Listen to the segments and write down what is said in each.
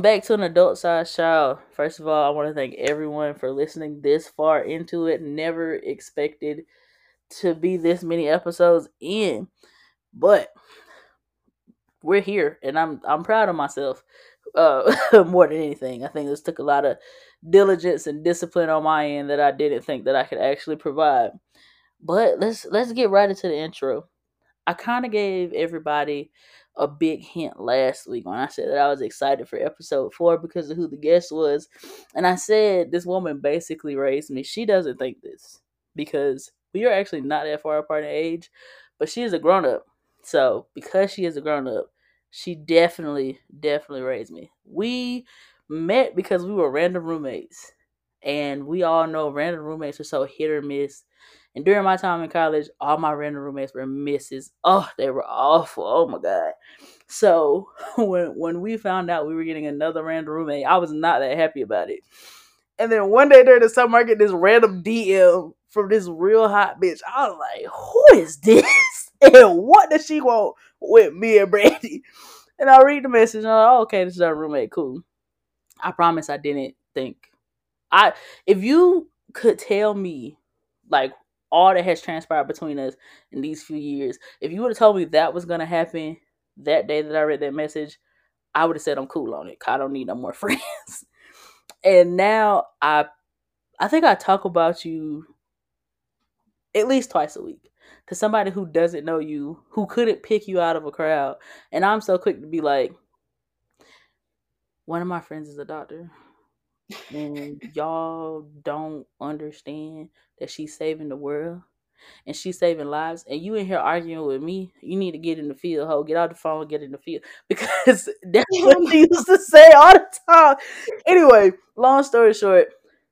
Welcome back to an adult size child. First of all, I want to thank everyone for listening this far into it. Never expected to be this many episodes in, but we're here, and I'm I'm proud of myself. Uh, more than anything, I think this took a lot of diligence and discipline on my end that I didn't think that I could actually provide. But let's let's get right into the intro. I kind of gave everybody a big hint last week when I said that I was excited for episode four because of who the guest was. And I said this woman basically raised me. She doesn't think this because we are actually not that far apart in age, but she is a grown up. So because she is a grown up, she definitely, definitely raised me. We met because we were random roommates. And we all know random roommates are so hit or miss. And during my time in college, all my random roommates were misses. Oh, they were awful. Oh my god. So when when we found out we were getting another random roommate, I was not that happy about it. And then one day during the summer, I get this random DM from this real hot bitch. I was like, who is this? And what does she want with me and Brandy? And I read the message and I'm like, oh, okay, this is our roommate. Cool. I promise I didn't think. I if you could tell me like all that has transpired between us in these few years. If you would have told me that was gonna happen that day that I read that message, I would have said I'm cool on it. I don't need no more friends. and now I, I think I talk about you at least twice a week to somebody who doesn't know you, who couldn't pick you out of a crowd, and I'm so quick to be like, one of my friends is a doctor and y'all don't understand that she's saving the world and she's saving lives and you in here arguing with me you need to get in the field ho. Get out the phone get in the field because that's what she used to say all the time. Anyway long story short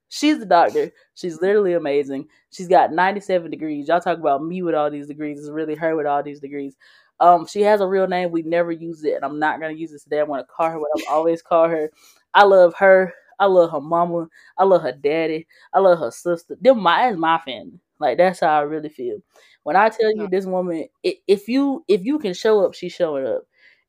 she's the doctor. She's literally amazing. She's got 97 degrees. Y'all talk about me with all these degrees. It's really her with all these degrees. Um she has a real name. We never use it and i'm not gonna use it today. I'm gonna call her what i've always called her. I love her I love her mama. I love her daddy. I love her sister. Them my that's my family. Like that's how I really feel. When I tell you this woman, if you if you can show up, she's showing up,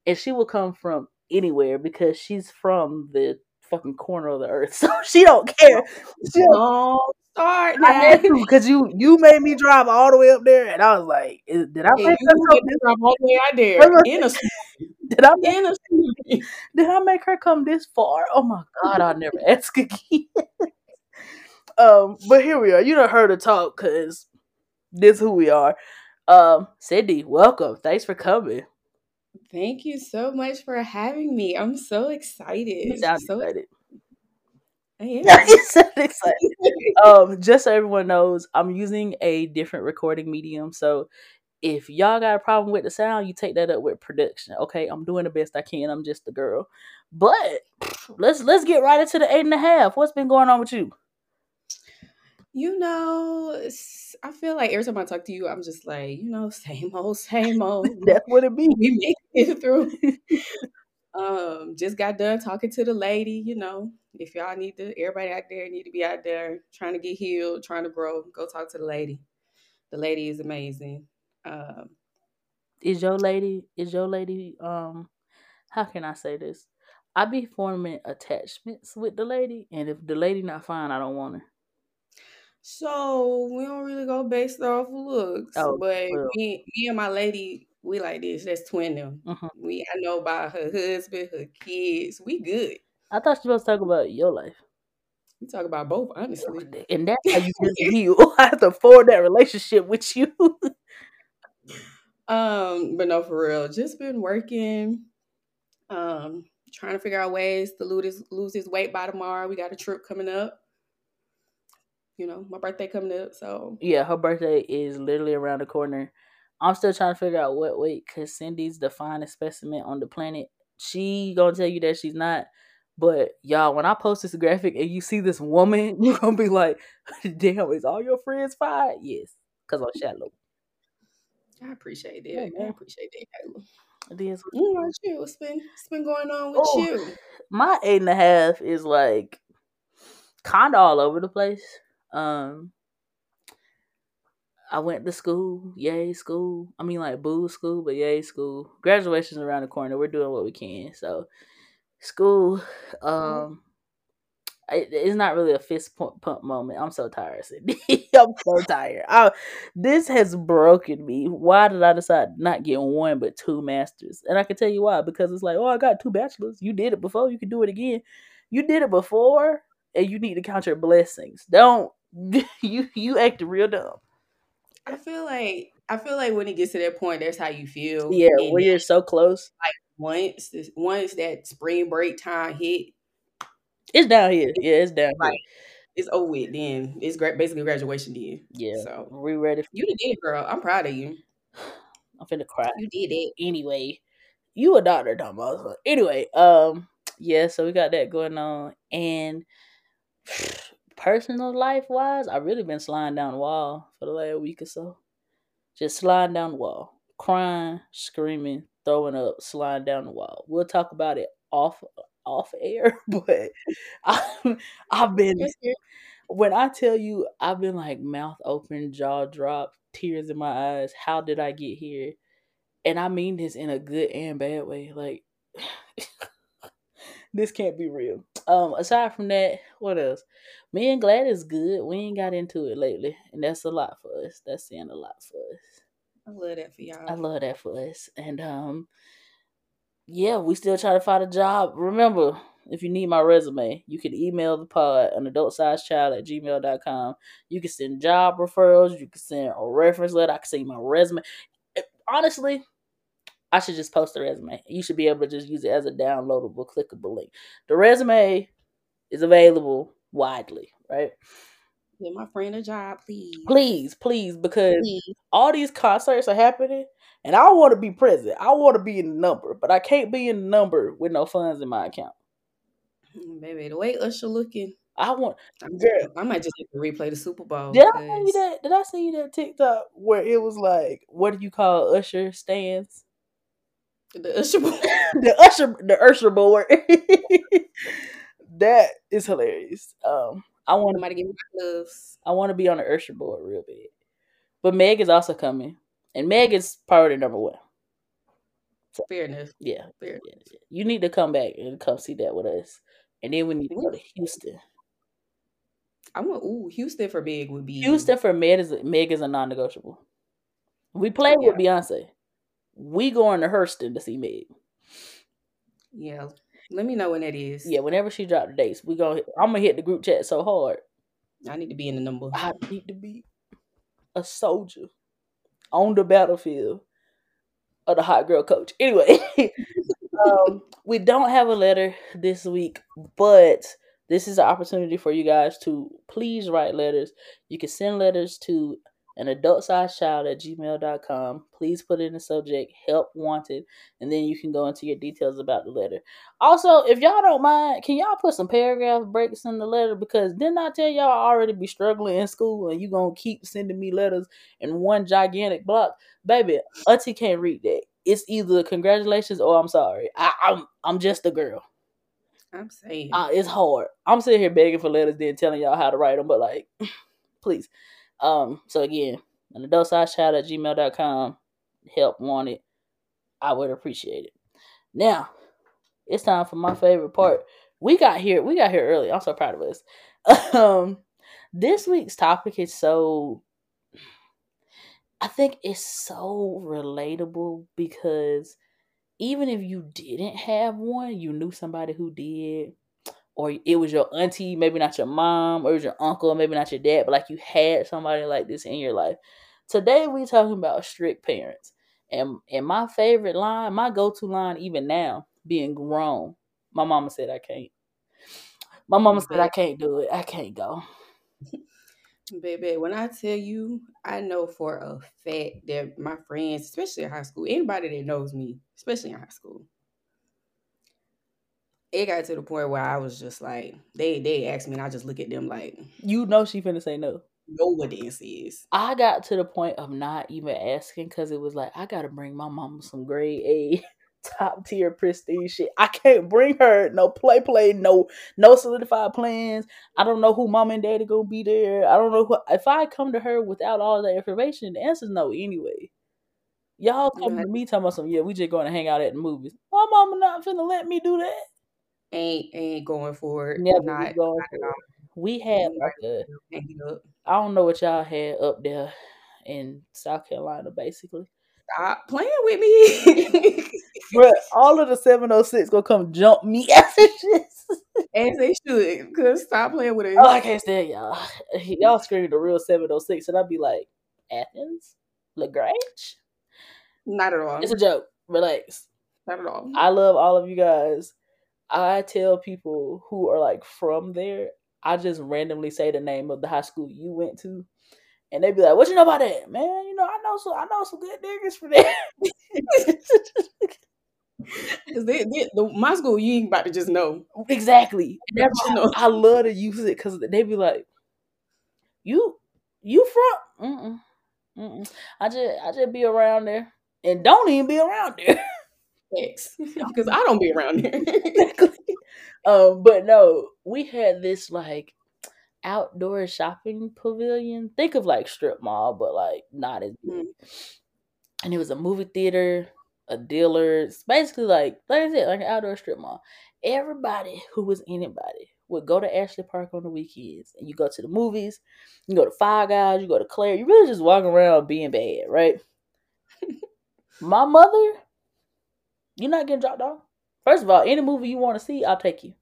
and she will come from anywhere because she's from the fucking corner of the earth, so she don't care. She don't, start because you you made me drive all the way up there, and I was like, did I make this drive all the way out there in a did I make, did I make her come this far? Oh my god, I'll never ask again. um, but here we are. You don't heard her talk because this is who we are. Um, Cindy, welcome. Thanks for coming. Thank you so much for having me. I'm so excited. Sound so excited. I am. So excited. um, just so everyone knows, I'm using a different recording medium. So if y'all got a problem with the sound, you take that up with production. Okay, I'm doing the best I can. I'm just a girl. But let's let's get right into the eight and a half. What's been going on with you? You know, I feel like every time I talk to you, I'm just like, you know, same old, same old. That's what it be. We make it through. um, just got done talking to the lady. You know, if y'all need to, everybody out there need to be out there trying to get healed, trying to grow. Go talk to the lady. The lady is amazing. Um, is your lady? Is your lady? Um, how can I say this? I be forming attachments with the lady, and if the lady not fine, I don't want her. So we don't really go based off looks, oh, but well. me, me and my lady, we like this. That's twin them. Mm-hmm. We I know about her husband, her kids. We good. I thought you was talking about your life. We talk about both, honestly. And that's how you heal. I have to form that relationship with you. um, but no, for real. Just been working. Um, trying to figure out ways to lose his, lose his weight by tomorrow. We got a trip coming up. You know, my birthday coming up, so yeah, her birthday is literally around the corner. I'm still trying to figure out what weight because Cindy's the finest specimen on the planet. She gonna tell you that she's not, but y'all, when I post this graphic and you see this woman, you're gonna be like, "Damn, is all your friends fine?" Yes, because I'm shallow. I appreciate that. Yeah, I appreciate that, Kayla. Is. You know, you. What's been what's been going on with oh, you? My eight and a half is like kind of all over the place. Um, I went to school, yay school. I mean like boo school, but yay school. Graduation's around the corner. We're doing what we can. So School, um, it's not really a fist pump, pump moment. I'm so tired, Sydney. I'm so tired. I, this has broken me. Why did I decide not get one but two masters? And I can tell you why. Because it's like, oh, I got two bachelors. You did it before. You can do it again. You did it before, and you need to count your blessings. Don't you you acted real dumb. I feel like I feel like when it gets to that point, that's how you feel. Yeah, when you're so close. Like once once that spring break time hit, it's down here. Yeah, it's down like, here. It's over with. Then it's basically graduation day. Yeah. So we ready? you did it, girl. I'm proud of you. I'm finna cry. You did it anyway. You a doctor, Thomas. Anyway, um, yeah. So we got that going on, and personal life wise, I really been sliding down the wall for the last week or so. Just sliding down the wall, crying, screaming, throwing up, sliding down the wall. We'll talk about it off off air, but I, I've been when I tell you I've been like mouth open, jaw drop, tears in my eyes. How did I get here? And I mean this in a good and bad way. Like this can't be real. Um, aside from that, what else? Me and Glad is good. We ain't got into it lately, and that's a lot for us. That's saying a lot for us. I love that for y'all. I love that for us. And um, yeah, we still try to find a job. Remember, if you need my resume, you can email the pod an adultsizechild at gmail.com. You can send job referrals, you can send a reference letter, I can send my resume. Eh, honestly, I should just post the resume. You should be able to just use it as a downloadable, clickable link. The resume is available widely, right? Give my friend a job, please. Please, please, because please. all these concerts are happening, and I want to be present. I want to be in the number, but I can't be in the number with no funds in my account. Baby, the way Usher looking, I want. Girl, I might just have to replay the Super Bowl. Did I see that? Did I see that TikTok where it was like, "What do you call Usher stands?" The Usher board. the Usher the Usher board. that is hilarious. Um I want to give me gloves. I want to be on the Usher board real big. But Meg is also coming. And Meg is priority number one. So, Fair enough. Yeah. Fair enough. Yeah. You need to come back and come see that with us. And then we need to go to Houston. I want ooh, Houston for Meg would be Houston for Meg is Meg is a non negotiable. We play yeah. with Beyonce we going to Houston to see Meg. Yeah. Let me know when that is. Yeah, whenever she drop the dates, we going I'm gonna hit the group chat so hard. I need to be in the number. I need to be a soldier on the battlefield of the hot girl coach. Anyway, um, we don't have a letter this week, but this is an opportunity for you guys to please write letters. You can send letters to an adult sized child at gmail.com. Please put in the subject help wanted, and then you can go into your details about the letter. Also, if y'all don't mind, can y'all put some paragraph breaks in the letter? Because didn't I tell y'all I already be struggling in school and you gonna keep sending me letters in one gigantic block? Baby, Auntie can't read that. It's either congratulations or I'm sorry. I, I'm I'm just a girl. I'm saying uh, it's hard. I'm sitting here begging for letters, then telling y'all how to write them, but like, please. Um, so again, an adult size child at gmail.com. Help wanted. I would appreciate it. Now, it's time for my favorite part. We got here, we got here early. I'm so proud of us. Um, this week's topic is so I think it's so relatable because even if you didn't have one, you knew somebody who did or it was your auntie, maybe not your mom, or it was your uncle, maybe not your dad, but like you had somebody like this in your life. Today we talking about strict parents. And and my favorite line, my go-to line even now, being grown, my mama said I can't. My mama said I can't do it. I can't go. Baby, when I tell you, I know for a fact that my friends, especially in high school, anybody that knows me, especially in high school, it got to the point where I was just like, they they asked me, and I just look at them like, you know, she finna say no. Know what this is. I got to the point of not even asking because it was like I gotta bring my mama some grade A, top tier prestige shit. I can't bring her no play play, no no solidified plans. I don't know who mom and daddy gonna be there. I don't know who. If I come to her without all that information, the answer's no anyway. Y'all come to me talking about some, yeah, we just going to hang out at the movies. My mama not finna let me do that. Ain't ain't going for it. Never not, going not. We had like a, it. I don't know what y'all had up there in South Carolina, basically. Stop playing with me. Bro, all of the 706 gonna come jump me as As they should, cause stop playing with it. Oh, I can't stand y'all. Y'all screaming the real 706, and I'd be like, Athens? LaGrange? Not at all. It's a joke. Relax. Not at all. I love all of you guys. I tell people who are like from there, I just randomly say the name of the high school you went to, and they be like, "What you know about that, man? You know, I know some, I know some good niggas for there." Cause they, they, the, my school, you ain't about to just know exactly. I, I love to use it because they be like, "You, you from?" Mm-mm, mm-mm. I just, I just be around there, and don't even be around there. Because I don't be around there. um, but no, we had this like outdoor shopping pavilion. Think of like strip mall, but like not as big. Mm. And it was a movie theater, a dealer. It's basically like like I said, like an outdoor strip mall. Everybody who was anybody would go to Ashley Park on the weekends, and you go to the movies. You go to Five Guys. You go to Claire. You really just walking around being bad, right? My mother, you're not getting dropped off. First of all, any movie you want to see, I'll take you.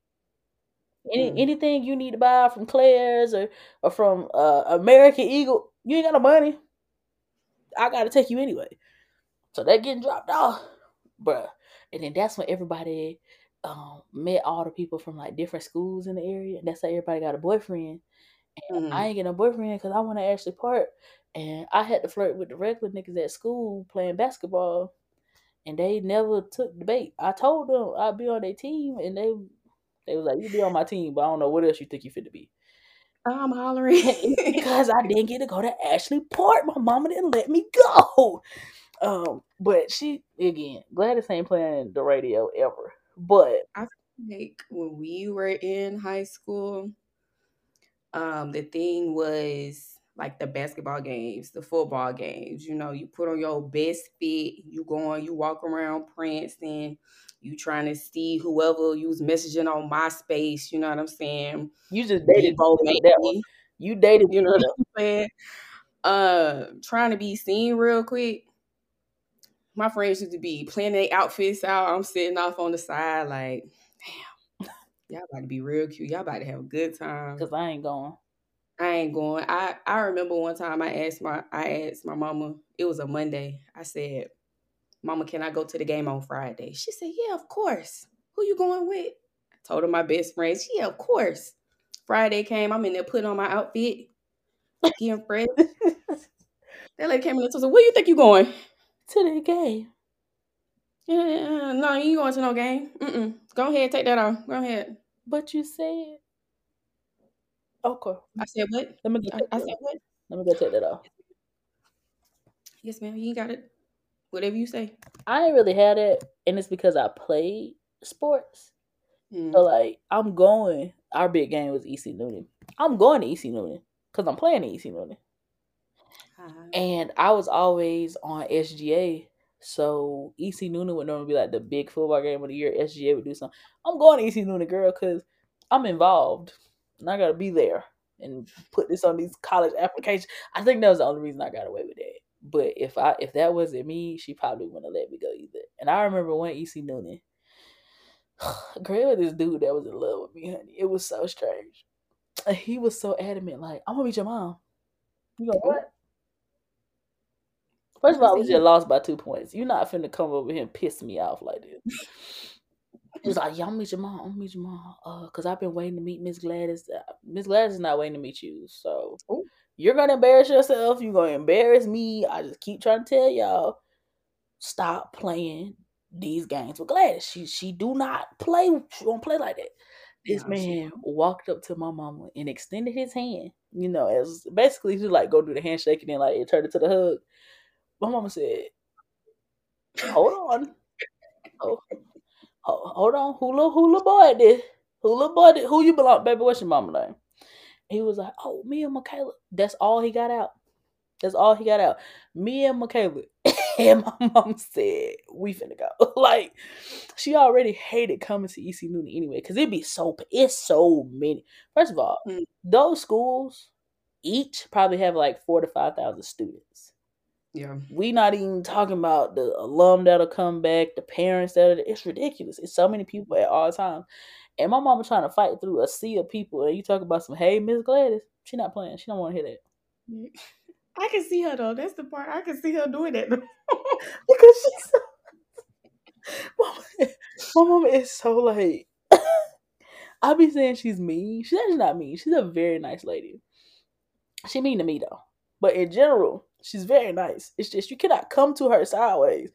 Any mm. anything you need to buy from Claire's or or from uh, American Eagle, you ain't got no money. I gotta take you anyway. So that getting dropped off, bruh. And then that's when everybody um, met all the people from like different schools in the area, and that's how everybody got a boyfriend. And mm. I ain't getting a boyfriend because I want to actually part. And I had to flirt with the regular niggas at school playing basketball, and they never took the bait. I told them I'd be on their team, and they they was like, "You be on my team, but I don't know what else you think you fit to be." I'm hollering because I didn't get to go to Ashley Park. My mama didn't let me go. Um, but she again, Gladys ain't playing the radio ever. But I think when we were in high school, um, the thing was like the basketball games, the football games. You know, you put on your best fit, you going, you walk around prancing, you trying to see whoever you was messaging on MySpace. You know what I'm saying? You just dated both that one. You dated, you know what I'm saying? Uh, trying to be seen real quick. My friends used to be planning their outfits out. I'm sitting off on the side, like, damn, y'all about to be real cute. Y'all about to have a good time. Cause I ain't going. I ain't going. I I remember one time I asked my I asked my mama. It was a Monday. I said, "Mama, can I go to the game on Friday?" She said, "Yeah, of course. Who you going with?" I told her my best friends. Yeah, of course. Friday came. I'm in there putting on my outfit, getting fresh. that lady came in and told me, "Where you think you going?" To the game. Yeah, no, you ain't going to no game. Mm-mm. Go ahead, take that off. Go ahead. But you said Okay. I said what? Let me I, I said what? Let me go take that off. Yes, ma'am. You got it. Whatever you say. I ain't really had it, and it's because I played sports. Mm. So like, I'm going. Our big game was EC Newnan. I'm going to EC Newnan because I'm playing at EC Newnan. Uh-huh. And I was always on SGA. So EC Newnan would normally be like the big football game of the year. SGA would do something. I'm going to EC Newnan, girl, because I'm involved and I gotta be there and put this on these college applications. I think that was the only reason I got away with that. But if I if that wasn't me, she probably wouldn't have let me go either. And I remember when EC Newnan. Greg with this dude that was in love with me, honey. It was so strange. He was so adamant, like, I'm gonna meet your mom. You know what? First of all, we just lost by two points. You're not finna come over here and piss me off like this. He was like, "Yeah, I'm meet your mom. I'm meet your mom. Uh, cause I've been waiting to meet Miss Gladys. Uh, Miss Gladys is not waiting to meet you. So Ooh. you're gonna embarrass yourself. You're gonna embarrass me. I just keep trying to tell y'all, stop playing these games with Gladys. She she do not play. She don't play like that. This no, man walked up to my mama and extended his hand. You know, as basically to like go do the handshake and then like it turned into the hug. My mama said, "Hold on." Oh, hold on, who little boy did? Who little boy did? Who you belong, baby? What's your mama name? He was like, oh, me and Michaela. That's all he got out. That's all he got out. Me and Michaela. And my mom said, "We finna go." like she already hated coming to EC Newnan anyway, because it'd be so it's so many. First of all, mm. those schools each probably have like four to five thousand students. Yeah, we not even talking about the alum that'll come back, the parents that are it's ridiculous. It's so many people at all times. And my mama trying to fight through a sea of people, and you talk about some, hey, Miss Gladys, she not playing. She don't want to hear that. I can see her though. That's the part I can see her doing that because she's so. My mama is so like. I be saying she's mean. She's actually not mean. She's a very nice lady. She mean to me though, but in general, she's very nice. It's just you cannot come to her sideways.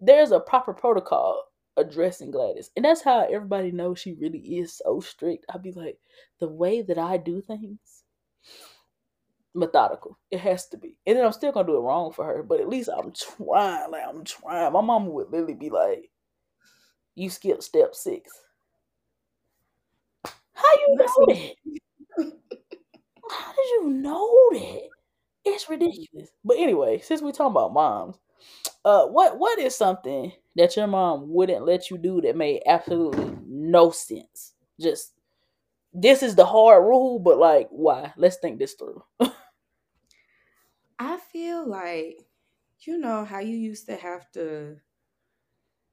There's a proper protocol addressing Gladys. And that's how everybody knows she really is so strict. I'd be like, the way that I do things, methodical. It has to be. And then I'm still gonna do it wrong for her, but at least I'm trying. Like I'm trying. My mama would literally be like, You skipped step six. How you know that? How did you know that? It's ridiculous. But anyway, since we're talking about moms, uh, what what is something that your mom wouldn't let you do that made absolutely no sense? Just this is the hard rule, but like, why? Let's think this through. I feel like you know how you used to have to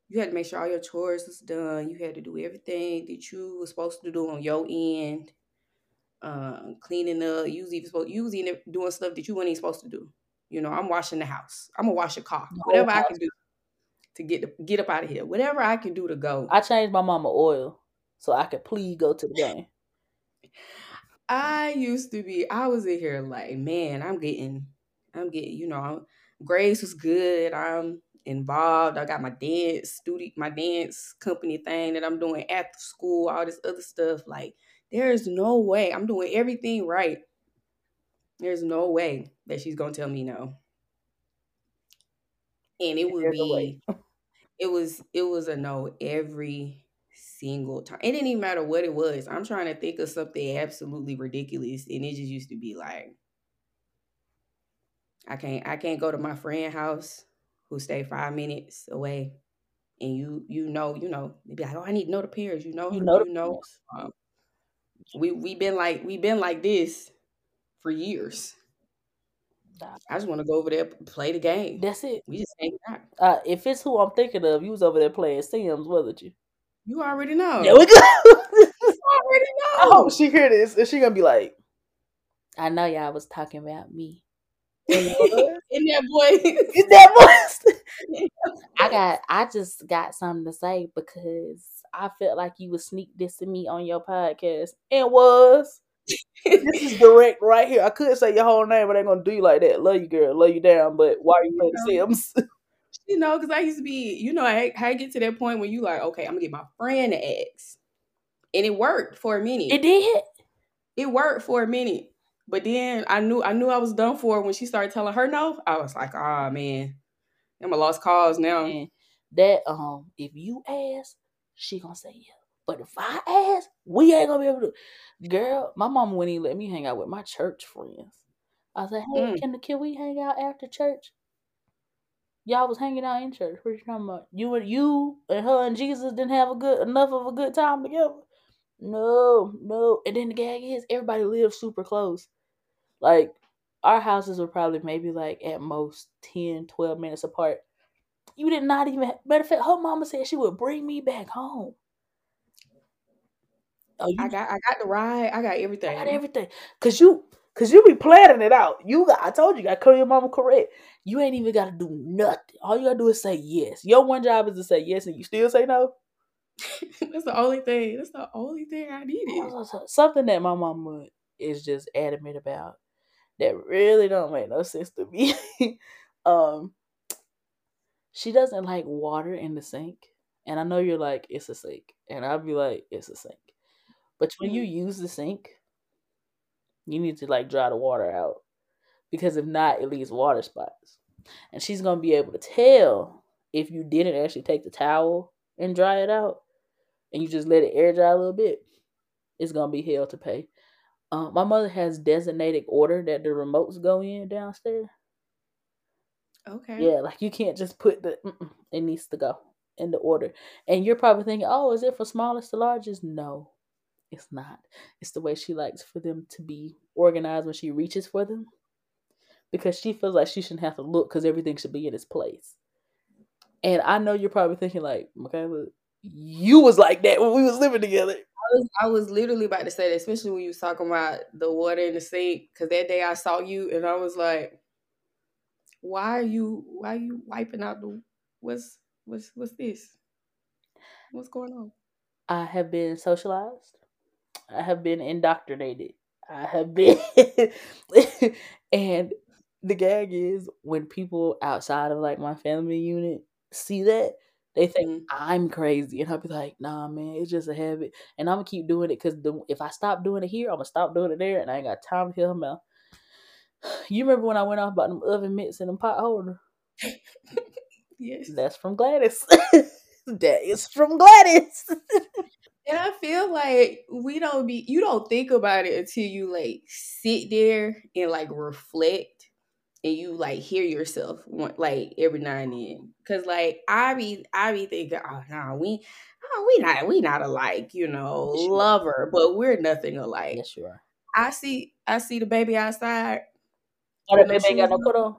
you had to make sure all your chores was done. You had to do everything that you were supposed to do on your end. Um, cleaning up. Even supposed even doing stuff that you weren't even supposed to do. You know, I'm washing the house. I'm gonna wash a car. Whatever I can do to get get up out of here. Whatever I can do to go. I changed my mama oil so I could please go to the game. I used to be. I was in here like, man, I'm getting, I'm getting. You know, Grace was good. I'm involved. I got my dance studio, my dance company thing that I'm doing after school. All this other stuff. Like, there is no way I'm doing everything right. There's no way that she's gonna tell me no. And it would be it was it was a no every single time. It didn't even matter what it was. I'm trying to think of something absolutely ridiculous, and it just used to be like, I can't I can't go to my friend house who stay five minutes away, and you you know you know be like, oh I need to know the peers. You know you know you know. Um, we we been like we been like this for years. I just want to go over there play the game. That's it. We just hang out. Uh, if it's who I'm thinking of, you was over there playing Sims, wasn't you? You already know. There we go. you already know. Oh, she hear this, and she gonna be like, "I know y'all was talking about me." In that voice. In that voice. I got. I just got something to say because I felt like you would sneak this to me on your podcast, and was this is direct right here. I could say your whole name, but I ain't gonna do you like that. Love you, girl. Love you down. But why are you playing the Sims? You know, because I used to be, you know, I, I get to that point where you like, okay, I'm gonna get my friend to ask, and it worked for a minute. It did. It worked for a minute, but then I knew I knew I was done for when she started telling her no. I was like, ah, oh, man, I'm a lost cause now. And that um, if you ask, she gonna say yeah. But if I ask, we ain't gonna be able to. Girl, my mom wouldn't even let me hang out with my church friends. I said, "Hey, mm. can can we hang out after church?" Y'all was hanging out in church. What you talking about? You and you and her and Jesus didn't have a good enough of a good time together. No, no. And then the gag is everybody lives super close. Like our houses were probably maybe like at most 10, 12 minutes apart. You did not even matter of fact, her mama said she would bring me back home. Oh, I got I got the ride. I got everything. I got everything. Cause you cause you be planning it out. You got I told you, you gotta call your mama correct. You ain't even gotta do nothing. All you gotta do is say yes. Your one job is to say yes and you still say no. That's the only thing. That's the only thing I needed. Something that my mama is just adamant about that really don't make no sense to me. um she doesn't like water in the sink. And I know you're like, it's a sink. And I'll be like, it's a sink. But when you mm-hmm. use the sink, you need to like dry the water out because if not, it leaves water spots. And she's gonna be able to tell if you didn't actually take the towel and dry it out, and you just let it air dry a little bit. It's gonna be hell to pay. Uh, my mother has designated order that the remotes go in downstairs. Okay. Yeah, like you can't just put the. It needs to go in the order. And you're probably thinking, oh, is it for smallest to largest? No, it's not. It's the way she likes for them to be organized when she reaches for them. Because she feels like she shouldn't have to look because everything should be in its place. And I know you're probably thinking like, Michaela, you was like that when we was living together. I was, I was literally about to say that, especially when you was talking about the water in the sink. Because that day I saw you and I was like, "Why are you? Why are you wiping out the? What's what's what's this? What's going on?" I have been socialized. I have been indoctrinated. I have been, and the gag is when people outside of like my family unit see that they think mm-hmm. I'm crazy, and I'll be like, "Nah, man, it's just a habit," and I'm gonna keep doing it because if I stop doing it here, I'm gonna stop doing it there, and I ain't got time to hear out. You remember when I went off about them oven mitts and them pot holder? yes, that's from Gladys. that is from Gladys. and I feel like we don't be you don't think about it until you like sit there and like reflect and you like hear yourself like every now and then. Cause like I be I be thinking, oh no, we oh we not we not alike, you know, yes, lover, but we're nothing alike. Yes, you are. I see I see the baby outside. Ain't got no coat on.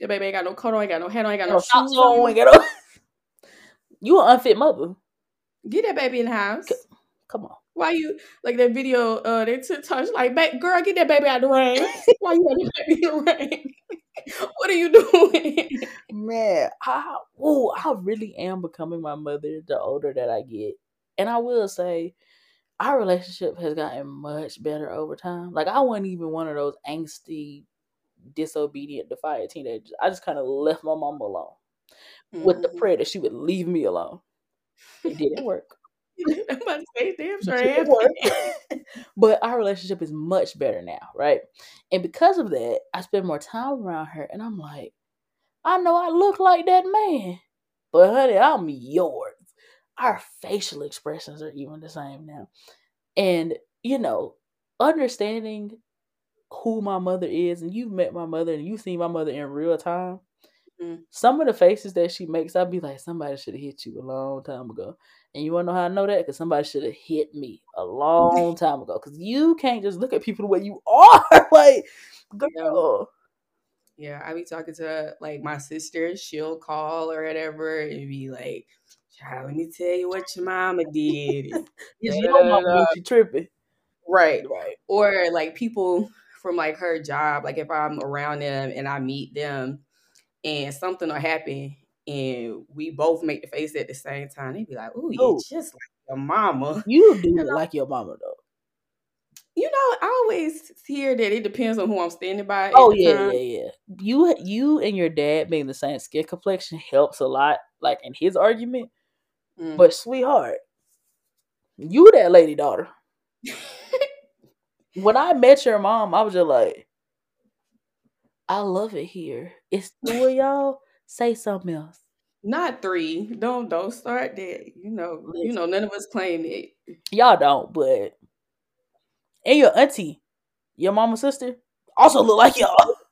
The baby ain't got no coat on, ain't got no hat on, ain't got no, no shoes on. Ain't got no... you an unfit mother. Get that baby in the house. Come on. Why you like that video? Uh, they took touch like, girl, get that baby out the rain. Why you let the baby in the rain? what are you doing? Man, I oh, I really am becoming my mother the older that I get. And I will say, our relationship has gotten much better over time. Like I wasn't even one of those angsty, disobedient, defiant teenagers. I just kind of left my mom alone mm-hmm. with the mm-hmm. prayer that she would leave me alone. It didn't work. I'm about to say, damn sure it work. but our relationship is much better now, right? And because of that, I spend more time around her, and I'm like, I know I look like that man, but honey, I'm yours. Our facial expressions are even the same now. And, you know, understanding who my mother is, and you've met my mother and you've seen my mother in real time, Mm-hmm. Some of the faces that she makes, I'd be like, somebody should have hit you a long time ago. And you want to know how I know that? Because somebody should have hit me a long time ago. Because you can't just look at people the way you are. like, girl. Yeah, I be talking to like my sister. She'll call or whatever and be like, "Child, let me tell you what your mama did." yeah, your mama she tripping. Right, right. Or like people from like her job, like if I'm around them and I meet them, and something will happen and we both make the face at the same time, they'd be like, "Ooh, you're just like your mama." You do look like your mama though. You know, I always hear that it depends on who I'm standing by. Oh yeah, time. yeah, yeah. You, you and your dad being the same skin complexion helps a lot, like in his argument. Mm. But sweetheart, you that lady daughter. when I met your mom, I was just like, I love it here. It's two of y'all. Say something else. Not three. Don't don't start that. You know, you know, none of us claim it. Y'all don't, but and your auntie, your mama sister, also look like y'all.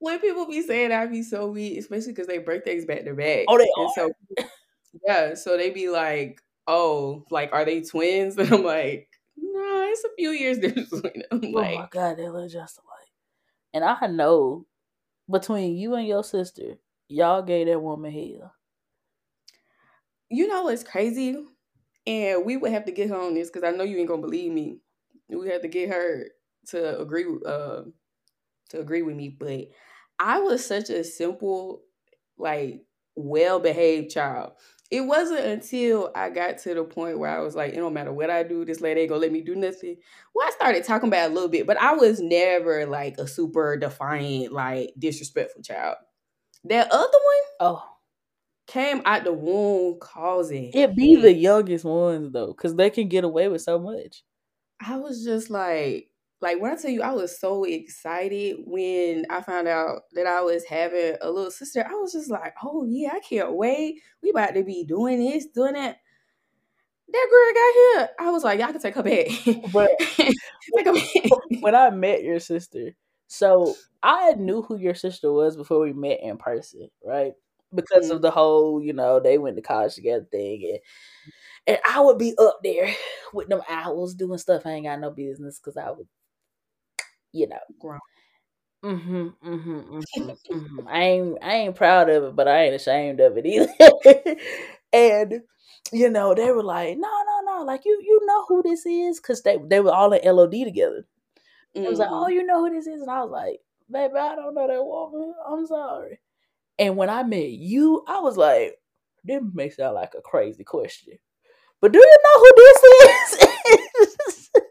When people be saying I be so weak, especially because they birthdays back to back. Oh, they and are. So, yeah, so they be like, "Oh, like are they twins?" And I'm like, "Nah, it's a few years difference between them." Oh my god, they look just alike. And I know between you and your sister, y'all gave that woman hell. You know what's crazy? And we would have to get her on this because I know you ain't gonna believe me. We have to get her to agree uh to agree with me. But I was such a simple, like well behaved child. It wasn't until I got to the point where I was like, it don't matter what I do, this lady ain't gonna let me do nothing. Well, I started talking about a little bit, but I was never like a super defiant, like disrespectful child. That other one, oh, came out the womb causing. It be the youngest ones though, because they can get away with so much. I was just like, like when I tell you, I was so excited when I found out that I was having a little sister. I was just like, oh yeah, I can't wait. We about to be doing this, doing that. That girl got here. I was like, y'all can take her back. But take her back. when I met your sister, So I knew who your sister was before we met in person, right? Because mm-hmm. of the whole, you know, they went to college together thing, and and I would be up there with them owls doing stuff I ain't got no business because I would, you know, grown. Mm-hmm, mm-hmm, mm-hmm, mm-hmm. I ain't I ain't proud of it, but I ain't ashamed of it either. and you know, they were like, no, no, no, like you you know who this is because they they were all in LOD together. Mm-hmm. It was like, oh, you know who this is, and I was like, baby, I don't know that woman. I'm sorry. And when I met you, I was like, this may sound like a crazy question, but do you know who this is?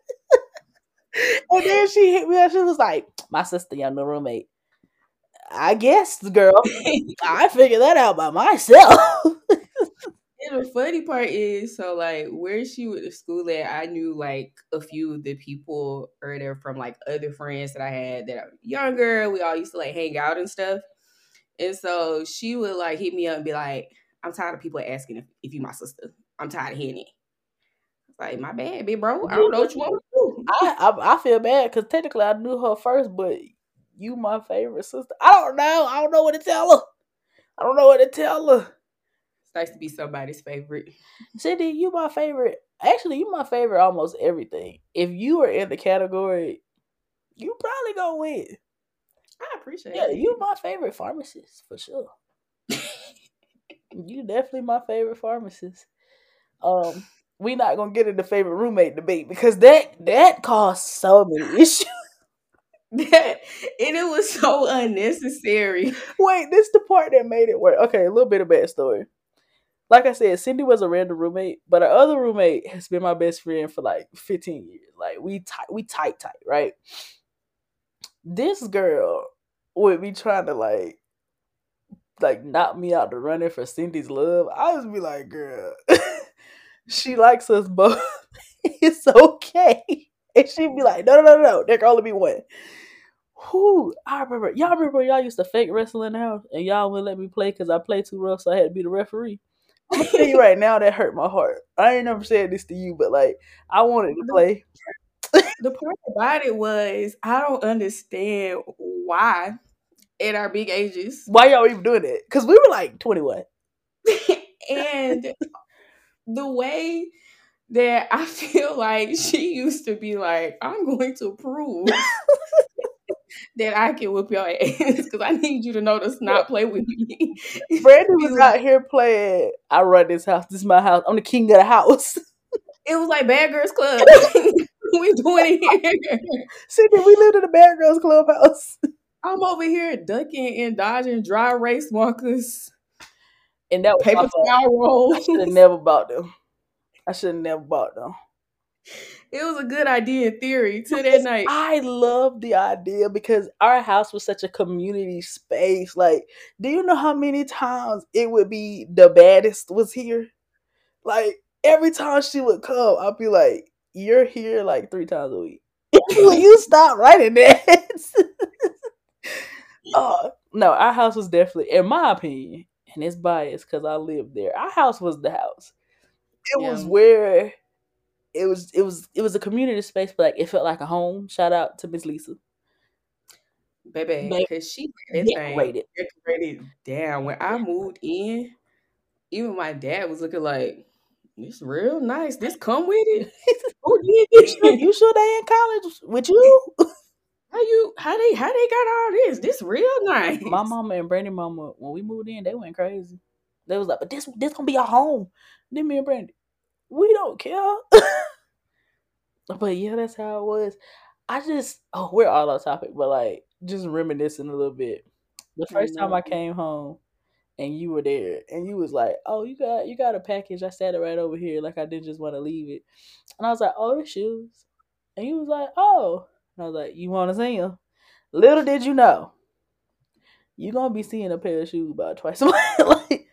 and then she hit me up. She was like, my sister, young new roommate. I guess, girl, I figured that out by myself. and the funny part is, so like where she went to school at, I knew like a few of the people or there from like other friends that I had that are younger. We all used to like hang out and stuff. And so she would like hit me up and be like, I'm tired of people asking if, if you my sister. I'm tired of hearing it. Like my bad, big bro. I don't know what you want. I I, I feel bad because technically I knew her first, but you my favorite sister. I don't know. I don't know what to tell her. I don't know what to tell her. It's nice to be somebody's favorite. Cindy, you my favorite. Actually, you my favorite almost everything. If you are in the category, you probably gonna win. I appreciate yeah, it. you my favorite pharmacist for sure. you definitely my favorite pharmacist. Um, we not gonna get into favorite roommate debate because that that caused so many issues. that and it was so unnecessary. Wait, this the part that made it work. Okay, a little bit of bad story. Like I said, Cindy was a random roommate, but our other roommate has been my best friend for like 15 years. Like we tight, we tight, tight, right? This girl would be trying to like like knock me out the running for Cindy's love. I would be like, girl, she likes us both. it's okay. And she'd be like, no, no, no, no, there can only be one. Who I remember, y'all remember y'all used to fake wrestle in the house and y'all wouldn't let me play because I played too rough, so I had to be the referee. I'm gonna tell you right now that hurt my heart. I ain't never said this to you, but like I wanted to play. the part about it was I don't understand why at our big ages. Why y'all even doing it? Because we were like 21. and the way that I feel like she used to be like, I'm going to prove that I can whip your ass because I need you to know to not play with me. Brandon was out here playing, I run this house, this is my house, I'm the king of the house. It was like Bad Girls Club. we doing it here. Cindy, we lived in a Bad Girls Club house. I'm over here ducking and dodging dry erase markers. And that was paper towel rolls. I should have never bought them. I should have never bought them. It was a good idea in theory to that night. I love the idea because our house was such a community space. Like, do you know how many times it would be the baddest was here? Like, every time she would come, I'd be like, You're here like three times a week. Will you stop writing that? uh, no, our house was definitely, in my opinion, and it's biased because I lived there. Our house was the house. It yeah. was where it was. It was. It was a community space, but like it felt like a home. Shout out to Miss Lisa, baby, because she decorated decorated down. When I moved in, even my dad was looking like. It's real nice. This come with it. Who did this? You sure they in college with you? How you how they how they got all this? This real nice. My mama and Brandy mama, when we moved in, they went crazy. They was like, but this this gonna be our home. Then me and Brandy, we don't care. but yeah, that's how it was. I just oh, we're all off topic, but like just reminiscing a little bit. The first I time I came home and you were there and you was like, Oh, you got you got a package. I sat it right over here, like I didn't just want to leave it. And I was like, Oh, it's shoes. And you was like, Oh, and I was like, You want to see them? Little did you know, you're gonna be seeing a pair of shoes about twice a month. like,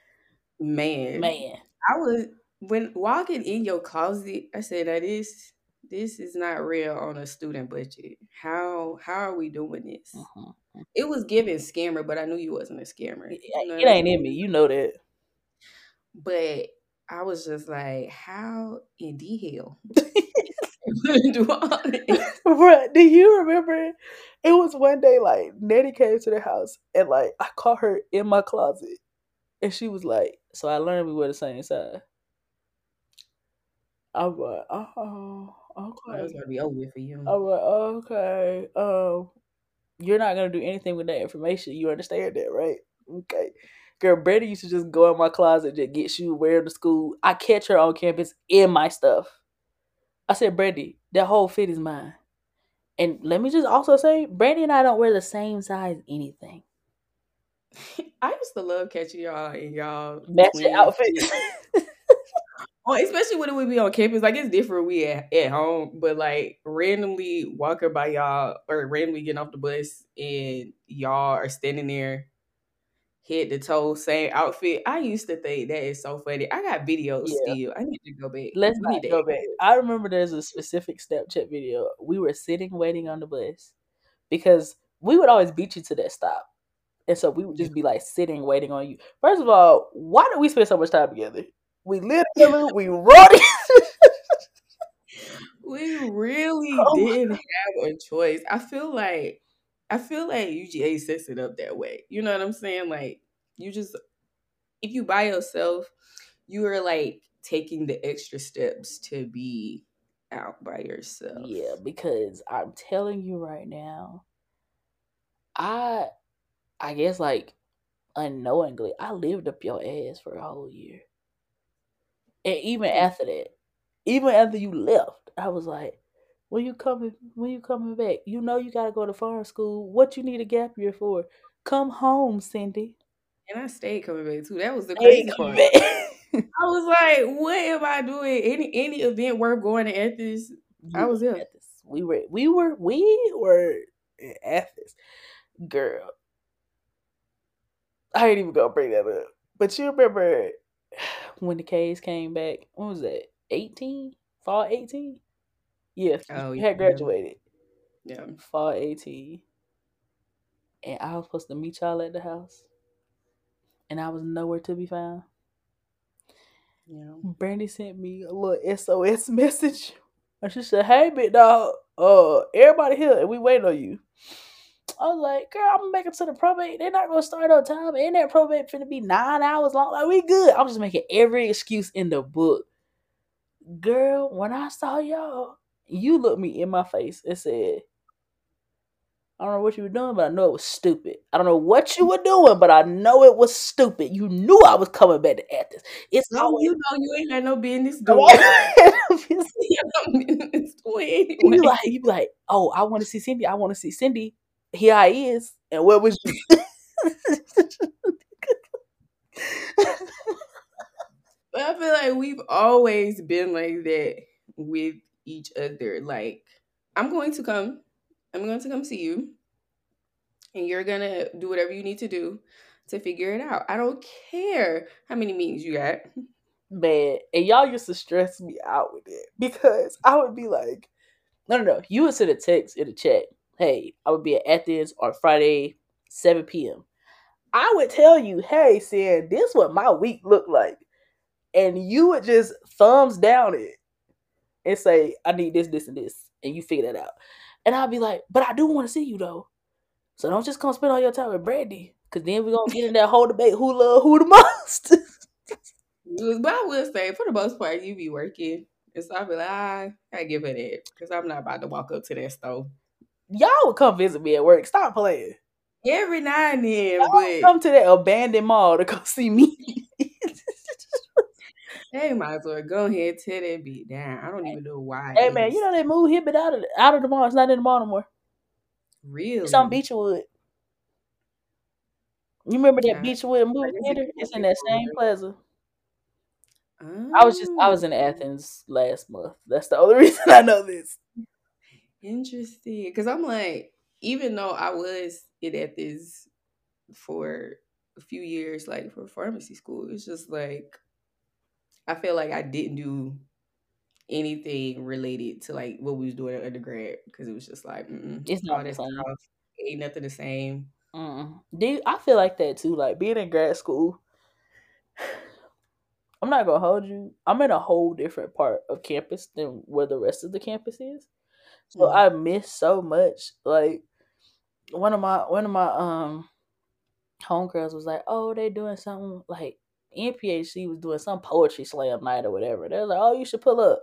man, man, I was when walking in your closet. I said, "That is this is not real on a student budget. How how are we doing this?" Uh-huh. It was given scammer, but I knew you wasn't a scammer. You know it ain't in me. You know that. But I was just like, how in the hell do all this? do you remember it was one day like Nettie came to the house and like I caught her in my closet, and she was like, "So I learned we were the same size." I'm like, oh, okay. Was gonna be over for you. I'm like, okay. Um, you're not gonna do anything with that information. You understand that, right? Okay. Girl, Brandy used to just go in my closet and get shoes, wear to school. I catch her on campus in my stuff. I said, Brandy, that whole fit is mine. And let me just also say, Brandy and I don't wear the same size anything. I used to love catching y'all in y'all matching outfits. Oh, especially when we be on campus, like it's different. We at, at home, but like randomly walking by y'all or randomly getting off the bus and y'all are standing there, head to toe, same outfit. I used to think that is so funny. I got videos Yeah. still. I need to go back. Let's We not go back. I remember there's a specific Snapchat video. We were sitting waiting on the bus because we would always beat you to that stop. And so we would just be like sitting waiting on you. First of all, why do we spend so much time together? We live together, we run We really Oh didn't have a choice. I feel like I feel like UGA sets it up that way. You know what I'm saying? Like you just if you by yourself, you are like taking the extra steps to be out by yourself. Yeah, because I'm telling you right now, I I guess like unknowingly, I lived up your ass for a whole year. And even after that, even after you left, I was like, when you coming when you coming back? You know you gotta go to pharm school. What you need a gap year for? Come home, Cindy. And I stayed coming back too. That was the crazy part. I was like, what am I doing? Any any event worth going to Athens? I was there. in Athens. We were we were we were in Athens. Girl. I ain't even gonna bring that up. But you remember when the K's came back, when was that? 18? Fall 18? Yeah, Oh yeah. had graduated. Yeah. Fall 18. And I was supposed to meet y'all at the house. And I was nowhere to be found. Yeah. Brandy sent me a little SOS message. And she said, Hey big dog, uh, everybody here and we waiting on you. I was like, girl, I'm gonna make it to the probate. They're not gonna start on time. And that probate finna be nine hours long. Like, we good. I'm just making every excuse in the book. Girl, when I saw y'all, you looked me in my face and said, I don't know what you were doing, but I know it was stupid. I don't know what you were doing, but I know it was stupid. You knew I was coming back to Athens. It's No, always you know you ain't had no business doing. You had no business doing you be like, you be like, oh, I want to see Cindy. I want to see Cindy. Here I is. And where was you? But I feel like we've always been like that with each other. Like, I'm going to come. I'm going to come see you. And you're going to do whatever you need to do to figure it out. I don't care how many meetings you got. Man, and y'all used to stress me out with it because I would be like, no, no, no. You would send a text in the chat. Hey, I would be at Athens on Friday, 7 p.m. I would tell you, hey, Sam, this what my week looked like. And you would just thumbs down it and say, I need this, this, and this. And you figure that out. And I'll be like, but I do want to see you though. So don't just come spend all your time with Brandy. Cause then we're gonna get in that whole debate who love who the most. But I will say, for the most part, you be working. And so I'll be like, I give it that. Because I'm not about to walk up to that stove. Y'all would come visit me at work. Stop playing. Every now and then, Y'all but come to that abandoned mall to go see me. They might as well go ahead and tear that beat down. I don't even know why. hey man, you know they move Hibbett out of out of the mall. It's not in the mall no more. really? It's on Beechwood. You remember that Yeah. Beechwood movie theater? It's in that same plaza. I was just I was in Oh, Athens last month. That's the only reason I know this. Interesting. Because I'm like, even though I was in Athens for a few years, like for pharmacy school, it's just like I feel like I didn't do anything related to like what we was doing in undergrad because it was just like mm-mm, It's not the same. stuff ain't nothing the same. Mm. Dude, I feel like that too. Like being in grad school, I'm not gonna hold you. I'm in a whole different part of campus than where the rest of the campus is. So Mm. I miss so much. Like one of my one of my um homegirls was like, "Oh, they doing something like NPHC was doing some poetry slam night or whatever." They was like, "Oh, you should pull up."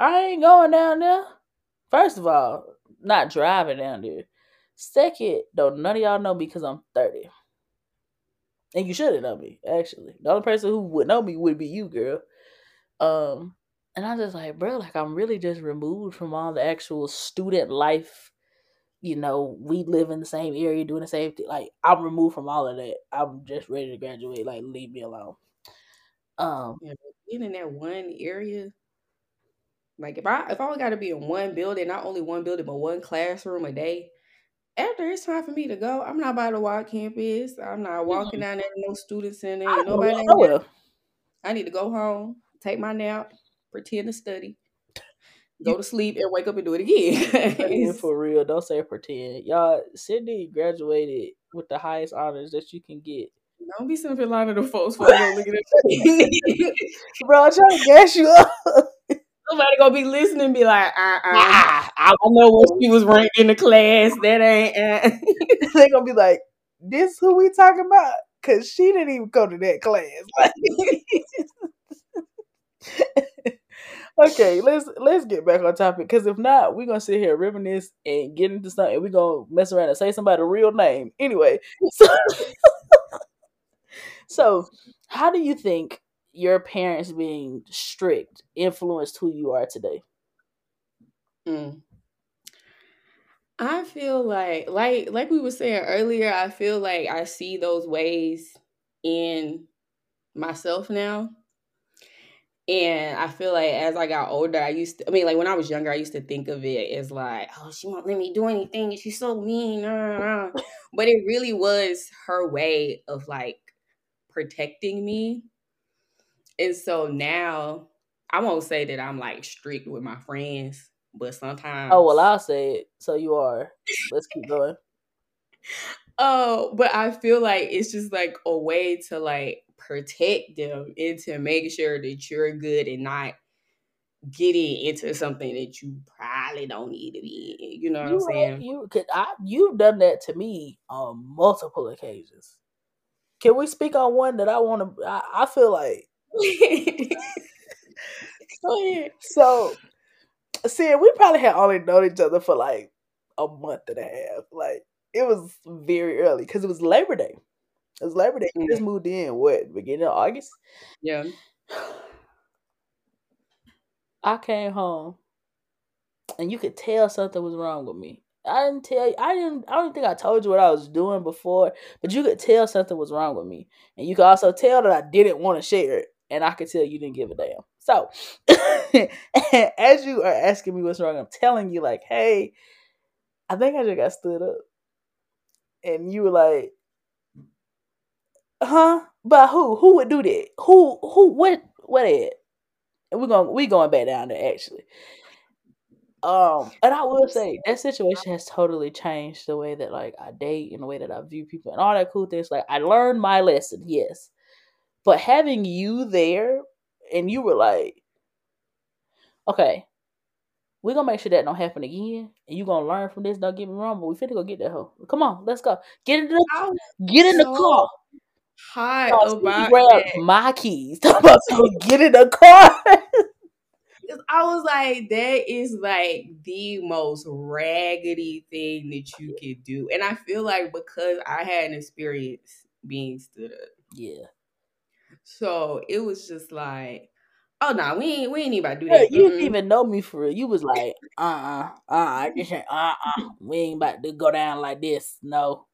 I ain't going down there. First of all, not driving down there. Second, though, none of y'all know me because I'm 30. And you shouldn't know me, actually. The only person who would know me would be you, girl. Um, and I was just like, bro, like I'm really just removed from all the actual student life. You know, we live in the same area, doing the same thing. Like I'm removed from all of that. I'm just ready to graduate. Like leave me alone. Um, yeah, being in that one area, like if I if I got to be in one building, not only one building but one classroom a day, after it's time for me to go, I'm not by the walk campus. I'm not walking down there, no student center, ain't nobody. I, I need to go home, take my nap, pretend to study, go to sleep, and wake up and do it again. for real, don't say pretend. Y'all, Cindy graduated with the highest honors that you can get. Don't be sitting line of the folks for looking at Bro, I'm trying to gas you up. Somebody gonna be listening and be like, uh uh nah, I know what she was ranked in the class. That ain't uh. they gonna be like, this who we talking about? Cause she didn't even go to that class. Okay, let's let's get back on topic. Cause if not, we're gonna sit here reminisce and get into something. We're gonna mess around and say somebody's real name. Anyway, so, so how do you think your parents being strict influenced who you are today? Mm. I feel like like like we were saying earlier, I feel like I see those ways in myself now. And I feel like as I got older, I used to, I mean, like when I was younger, I used to think of it as like, oh, she won't let me do anything. She's so mean. But it really was her way of like protecting me and so now I won't say that I'm like strict with my friends, but sometimes Oh well I'll say it. So you are. Let's keep going. Oh, but I feel like it's just like a way to like protect them and to make sure that you're good and not getting into something that you probably don't need to be in. You know what you I'm saying? You could I you've done that to me on multiple occasions. Can we speak on one that I want to? I, I feel like So, see, we probably had only known each other for like a month and a half. Like it was very early because it was Labor Day. It was Labor Day. Mm. just moved in what beginning of August. Yeah. I came home, and you could tell something was wrong with me. I didn't tell you. I didn't. I don't think I told you what I was doing before, but you could tell something was wrong with me, and you could also tell that I didn't want to share it and I could tell you didn't give a damn. So, as you are asking me what's wrong, I'm telling you, like, hey, I think I just got stood up. And you were like, huh? But who? Who would do that? Who? Who? What? What? At? And we're going. We going back down there actually. Um, and I will say that situation has totally changed the way that like I date and the way that I view people and all that cool things. Like I learned my lesson, yes, but having you there and you were like, okay, we're gonna make sure that don't happen again. And you're gonna learn from this. Don't get me wrong, but we finna go get that hoe. Come on, let's go. Get in the get in the car. Hot oh, about grab my keys. about to get in the car. I was like, that is like the most raggedy thing that you could do. And I feel like because I had an experience being stood up. Yeah. So it was just like, oh no, nah, we ain't we ain't even about to do that. you didn't even know me for real. You was like, uh uh-uh, uh, I just uh uh, we ain't about to go down like this. No.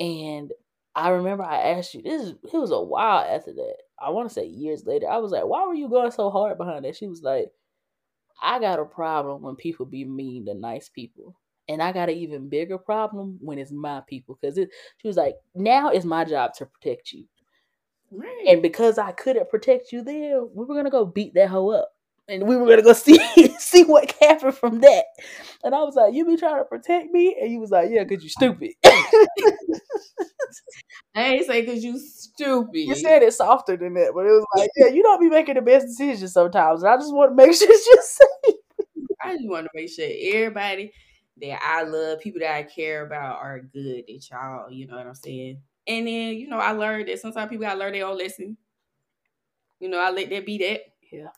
And I remember I asked you, this it was a while after that. I want to say years later. I was like, why were you going so hard behind that? She was like, I got a problem when people be mean to nice people. And I got an even bigger problem when it's my people. Cause it, she was like, now it's my job to protect you. Right. And because I couldn't protect you there, we were gonna go beat that hoe up. And we were gonna go see see what happened from that. And I was like, You be trying to protect me? And you was like, Yeah, cause you stupid. I ain't say cause you stupid. You said it softer than that, but it was like, Yeah, you don't be making the best decisions sometimes. And I just want to make sure you're safe. I just want to make sure everybody that I love, people that I care about are good that y'all, you know what I'm saying? And then, you know, I learned that sometimes people gotta learn their own lesson. You know, I let that be that. Yeah.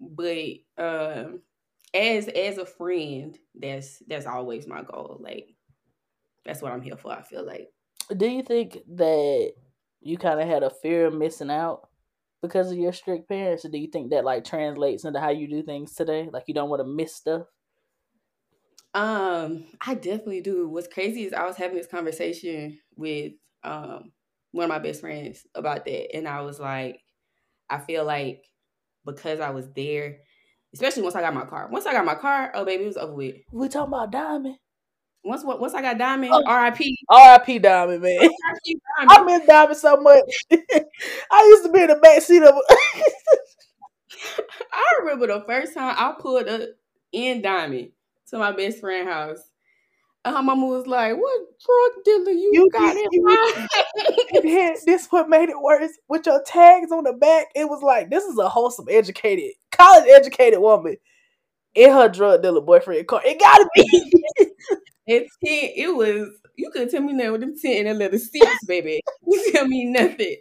But um as as a friend, that's that's always my goal. Like that's what I'm here for, I feel like. Do you think that you kind of had a fear of missing out because of your strict parents, or do you think that like translates into how you do things today? Like you don't want to miss stuff. Um, I definitely do. What's crazy is I was having this conversation with um one of my best friends about that, and I was like, I feel like because I was there, especially once I got my car. Once I got my car, oh baby, it was over with. We talking about Diamond. Once what once I got Diamond, Oh. R.I.P. R.I.P. Diamond, man. R.I.P. I miss Diamond so much. I used to be in the back seat of. I remember the first time I pulled up in Diamond to my best friend's house. And her mama was like, What drug dealer you, You got did- in mind?" Yeah, this what made it worse. With your tags on the back, it was like this is a wholesome, educated, college educated woman in her drug dealer boyfriend car. It gotta be. It's ten, it was you couldn't tell me nothing with them ten and leather seats, baby. You tell me nothing.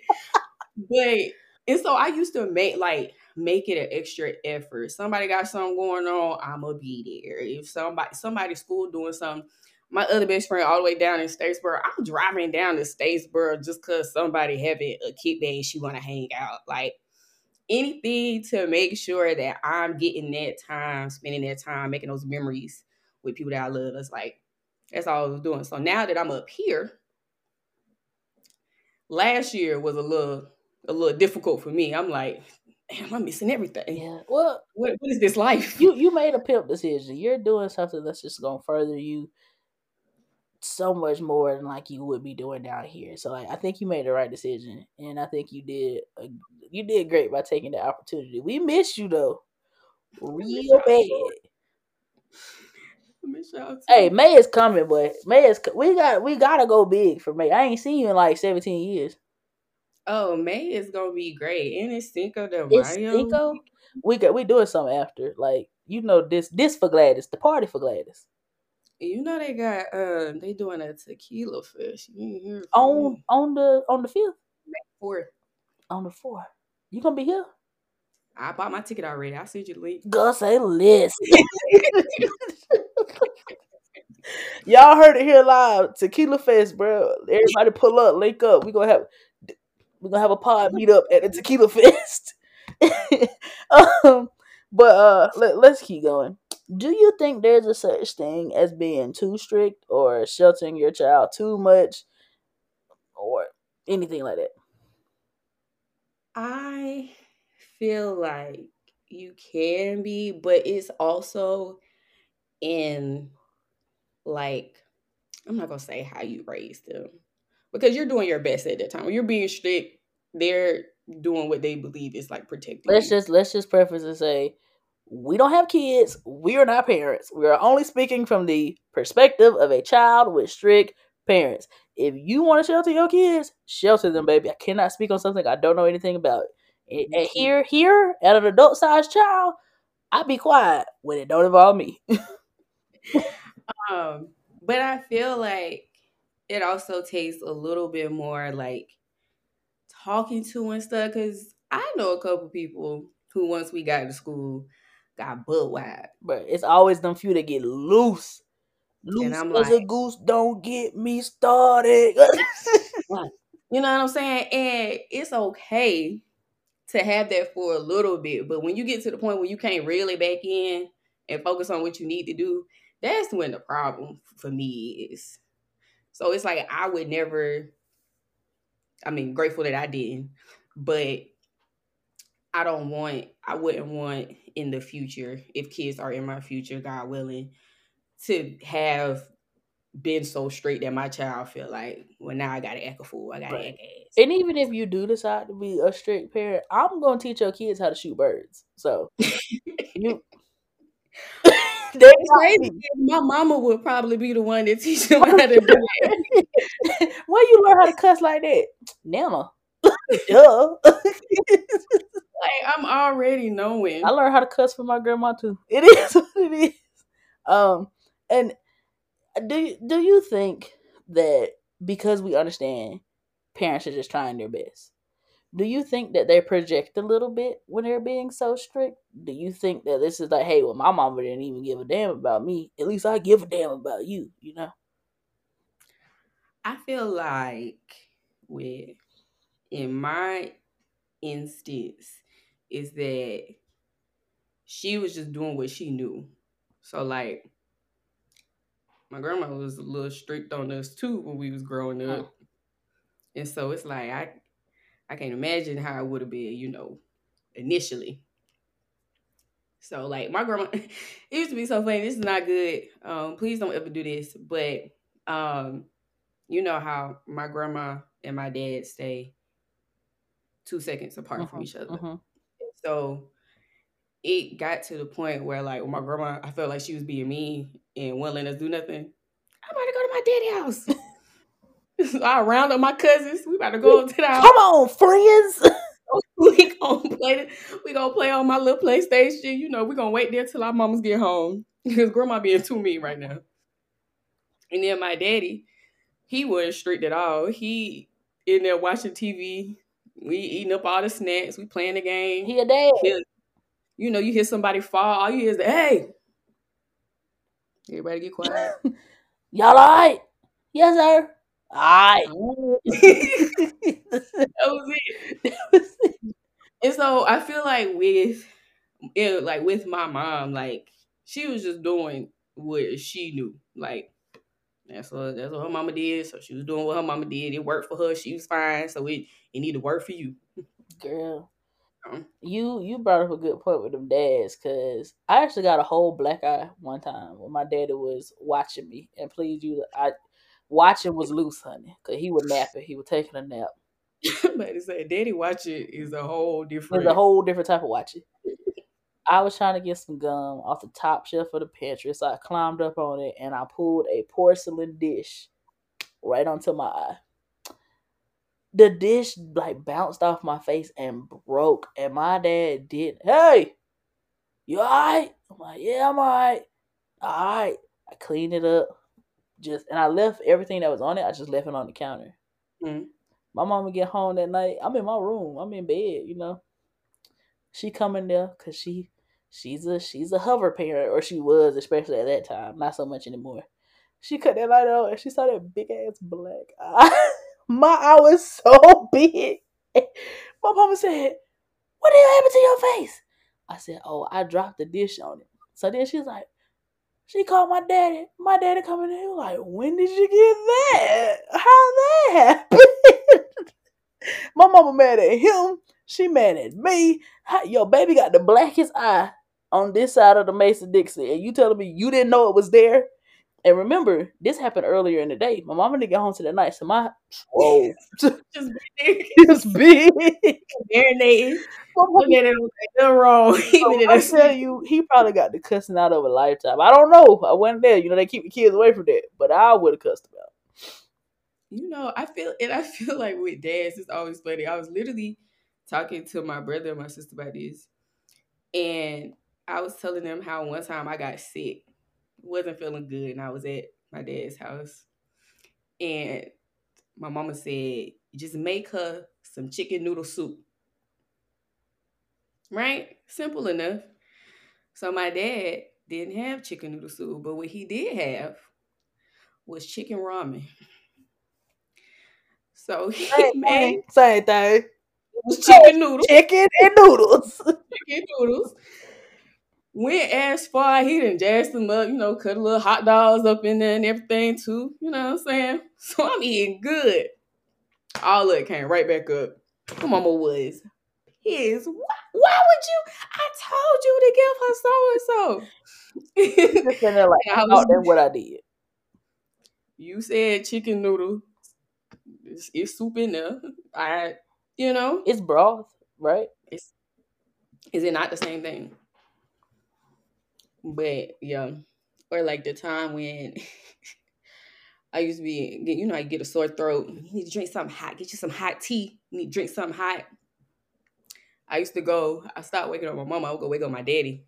But and so I used to make like make it an extra effort. Somebody got something going on, I'ma be there. If somebody somebody school doing something, my other best friend all the way down in Statesboro, I'm driving down to Statesboro just cause somebody having a kickback and she wanna hang out. Like anything to make sure that I'm getting that time, spending that time, making those memories with people that I love. That's like that's all I was doing. So now that I'm up here, last year was a little a little difficult for me. I'm like, damn, I'm missing everything. Yeah. Well, What what is this life? you you made a pimp decision. You're doing something that's just gonna further you so much more than like you would be doing down here. So like, I think you made the right decision, and I think you did a, you did great by taking the opportunity. We miss you though, real bad. Hey, May is coming, but May is we got we gotta go big for May. I ain't seen you in like seventeen years. Oh, May is gonna be great. And it's Cinco de It's Mayo. Cinco. We got we doing something after. Like you know this this for Gladys, the party for Gladys. You know they got uh they doing a tequila fest. You ain't hear from On me. on the on the fifth, Fourth. on the fourth. You gonna be here? I bought my ticket already. I'll send you the link. Go say list. Y'all heard it here live. Tequila Fest, bro. Everybody pull up, link up. We're gonna have we're gonna have a pod meet up at the Tequila Fest. um, but uh, let, let's keep going. Do you think there's a such thing as being too strict or sheltering your child too much, or anything like that? I feel like you can be, but it's also in like I'm not gonna say how you raise them because you're doing your best at that time. When you're being strict, they're doing what they believe is like protecting Let's you. just let's just preface and say we don't have kids. We are not parents. We are only speaking from the perspective of a child with strict parents. If you want to shelter your kids, shelter them, baby. I cannot speak on something I don't know anything about. Here, here, at an adult sized child, I be quiet when it don't involve me. Um, but I feel like it also takes a little bit more like talking to and stuff. Cause I know a couple people who once we got to school got butt wide. but it's always them few that get loose. Loose as a goose. Don't get me started. You know what I'm saying? And it's okay to have that for a little bit, but when you get to the point where you can't really back in and focus on what you need to do, that's when the problem for me is. So it's like I would never I mean, grateful that I didn't, but I don't want I wouldn't want in the future if kids are in my future, God willing, to have been so straight that my child feel like, well, now I gotta act a fool. I gotta Right. act ass. And even if you do decide to be a strict parent, I'm gonna teach your kids how to shoot birds. So you, they It's crazy. My mama would probably be the one that teach them how to do it. Where you learn how to cuss like that? Nana. Duh. Like I'm already knowing. I learned how to cuss from my grandma too. It is what it is. Um, and do you, do you think that because we understand parents are just trying their best, do you think that they project a little bit when they're being so strict? Do you think that this is like, hey, well, my mama didn't even give a damn about me. At least I give a damn about you, you know? I feel like with in my instance is that she was just doing what she knew. So like my grandma was a little strict on us too when we was growing up. Mm. And so it's like I I can't imagine how it would have been, you know, initially. So like my grandma it used to be so funny. This is not good. Um, please don't ever do this. But um, you know how my grandma and my dad stay two seconds apart uh-huh, from each other. Uh-huh. So it got to the point where like my grandma, I felt like she was being mean and wouldn't let us do nothing. I'm about to go to my daddy house. so I round up my cousins. We about to go up to the house. Come on, friends. we gonna play. We gonna play on my little PlayStation. You know, we gonna wait there till our mamas get home because grandma being too mean right now. And then my daddy, he wasn't strict at all. He in there watching TV. We eating up all the snacks. We playing the game. He a dad. He, you know, you hear somebody fall, all you hear is the hey. Everybody get quiet. Y'all all right? Yes, sir. All right. that was it. That was it. And so I feel like with it, like with my mom, like she was just doing what she knew. Like that's what that's what her mama did. So she was doing what her mama did. It worked for her. She was fine. So it it need to work for you. Girl. You you brought up a good point with them dads because I actually got a whole black eye one time when my daddy was watching me and please you I watching was loose honey because he would nap it he was taking a nap. but to say daddy watching is a whole different it's a whole different type of watching. I was trying to get some gum off the top shelf of the pantry, so I climbed up on it and I pulled a porcelain dish right onto my eye the dish like bounced off my face and broke. And my dad did, hey, you alright? I'm like, yeah, I'm alright. Alright. I cleaned it up. Just and I left everything that was on it, I just left it on the counter. Mm-hmm. My mom would get home that night. I'm in my room. I'm in bed, you know. She coming there because she she's a she's a hover parent, or she was, especially at that time. Not so much anymore. She cut that light out and she saw that big ass black eye. My eye was so big. My mama said, What hell happened to your face? I said, Oh, I dropped the dish on it. So then she's like, She called my daddy. My daddy coming in. He was like, When did you get that? How that happened? My mama mad at him. She mad at me. Yo, baby got the blackest eye on this side of the Mason Dixon. And you telling me you didn't know it was there? And remember, this happened earlier in the day. My mama didn't get home to the night, so my whoa, just big, just big, marinating. Look at it, nothing wrong. Even I tell you, he probably got the cussing out of a lifetime. I don't know. I wasn't there. You know, they keep the kids away from that, but I would have cussed him out. You know, I feel and I feel like with dads, it's always funny. I was literally talking to my brother and my sister about this, and I was telling them how one time I got sick wasn't feeling good and I was at my dad's house. And my mama said, just make her some chicken noodle soup. Right? Simple enough. So my dad didn't have chicken noodle soup, but what he did have was chicken ramen. So he same made same thing. It was chicken noodles. Chicken and noodles. chicken noodles went as far. He didn't jazz them up, you know, cut a little hot dogs up in there and everything too. You know what I'm saying? So I'm eating good. All of it came right back up. My mama was his. Why, why would you? I told you to give her so and so. like, I oh, was, what I did. You said chicken noodle. It's, it's soup in there. I, you know, it's broth, right? It's, is it not the same thing? But yeah, or like the time when I used to be, you know, I get a sore throat. You need to drink something hot. Get you some hot tea. You need to drink something hot. I used to go. I stopped waking up my mom. I would go wake up my daddy,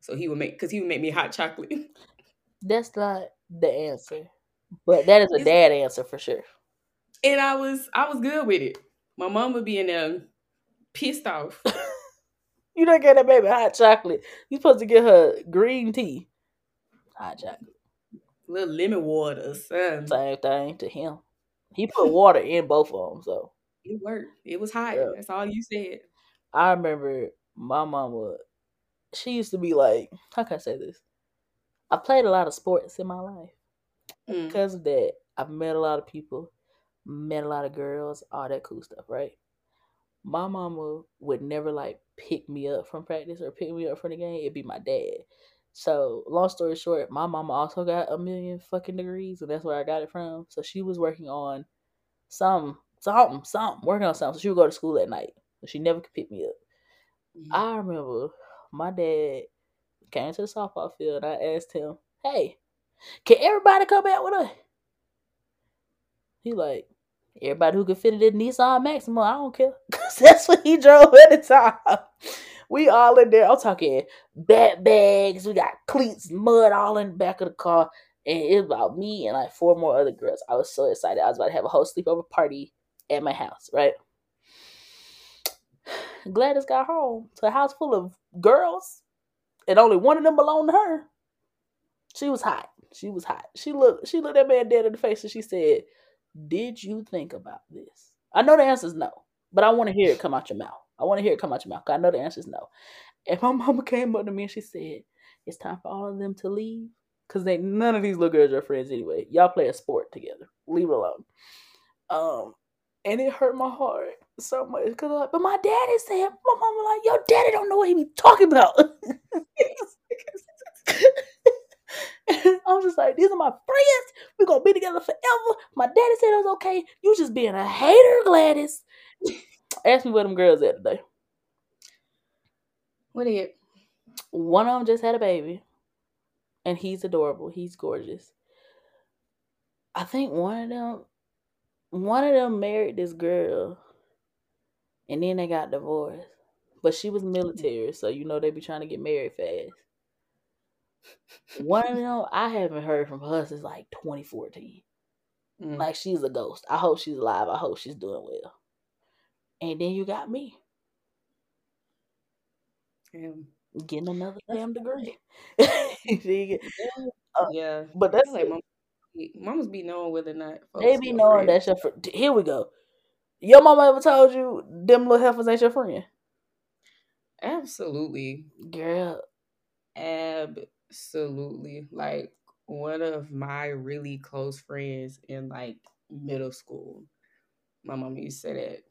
so he would make because he would make me hot chocolate. That's not the answer. But that is a It's- dad answer for sure. And I was I was good with it. My mom would be in there pissed off. You don't get that baby hot chocolate. You supposed to get her green tea. Hot chocolate. Little lemon water something. Same thing to him. He put water in both of them, so It worked. It was hot. Yeah. That's all you said. I remember my mama. She used to be like, how can I say this? I played a lot of sports in my life. Mm. Because of that, I've met a lot of people, met a lot of girls, all that cool stuff, right? My mama would never like pick me up from practice or pick me up from the game. It'd be my dad. So, long story short, my mama also got a million fucking degrees, and that's where I got it from. So she was working on some, something, something, working on something. So she would go to school at night. So she never could pick me up. I remember my dad came to the softball field. I asked him, "Hey, can everybody come out with us?" He like, "Everybody who could fit in the Nissan Maxima, I don't care. Cause that's what he drove at the time. We all in there. I'm talking bat bags. We got cleats, mud all in the back of the car, and it was about me and like four more other girls. I was so excited. I was about to have a whole sleepover party at my house, right? Gladys got home to a house full of girls, and only one of them belonged to her. She was hot. She was hot. She looked. She looked that man dead in the face, and she said, "Did you think about this?" I know the answer is no, but I want to hear it come out your mouth. I want to hear it come out your mouth. I know the answer is no. And my mama came up to me and she said, "It's time for all of them to leave." Cause they none of these little girls are friends anyway. Y'all play a sport together. Leave it alone. Um, and it hurt my heart so much because like, but my daddy said, my mama like, your daddy don't know what he be talking about. I'm just like, these are my friends. We're gonna be together forever. My daddy said it was okay. You just being a hater, Gladys. Ask me where them girls at today. What it? One of them just had a baby, and he's adorable. He's gorgeous. I think one of them, one of them married this girl, and then they got divorced. But she was military, so you know they be trying to get married fast. One of them, I haven't heard from her since like 2014. Mm. Like she's a ghost. I hope she's alive. I hope she's doing well. And then you got me Damn. getting another damn degree. Uh, yeah. but that's like mom, mamas be knowing whether or not They be knowing that's your friend. Here we go. Your mama ever told you them little heifers ain't your friend? Absolutely. Girl, Absolutely. Like one of my really close friends in like middle school. My mom used to say that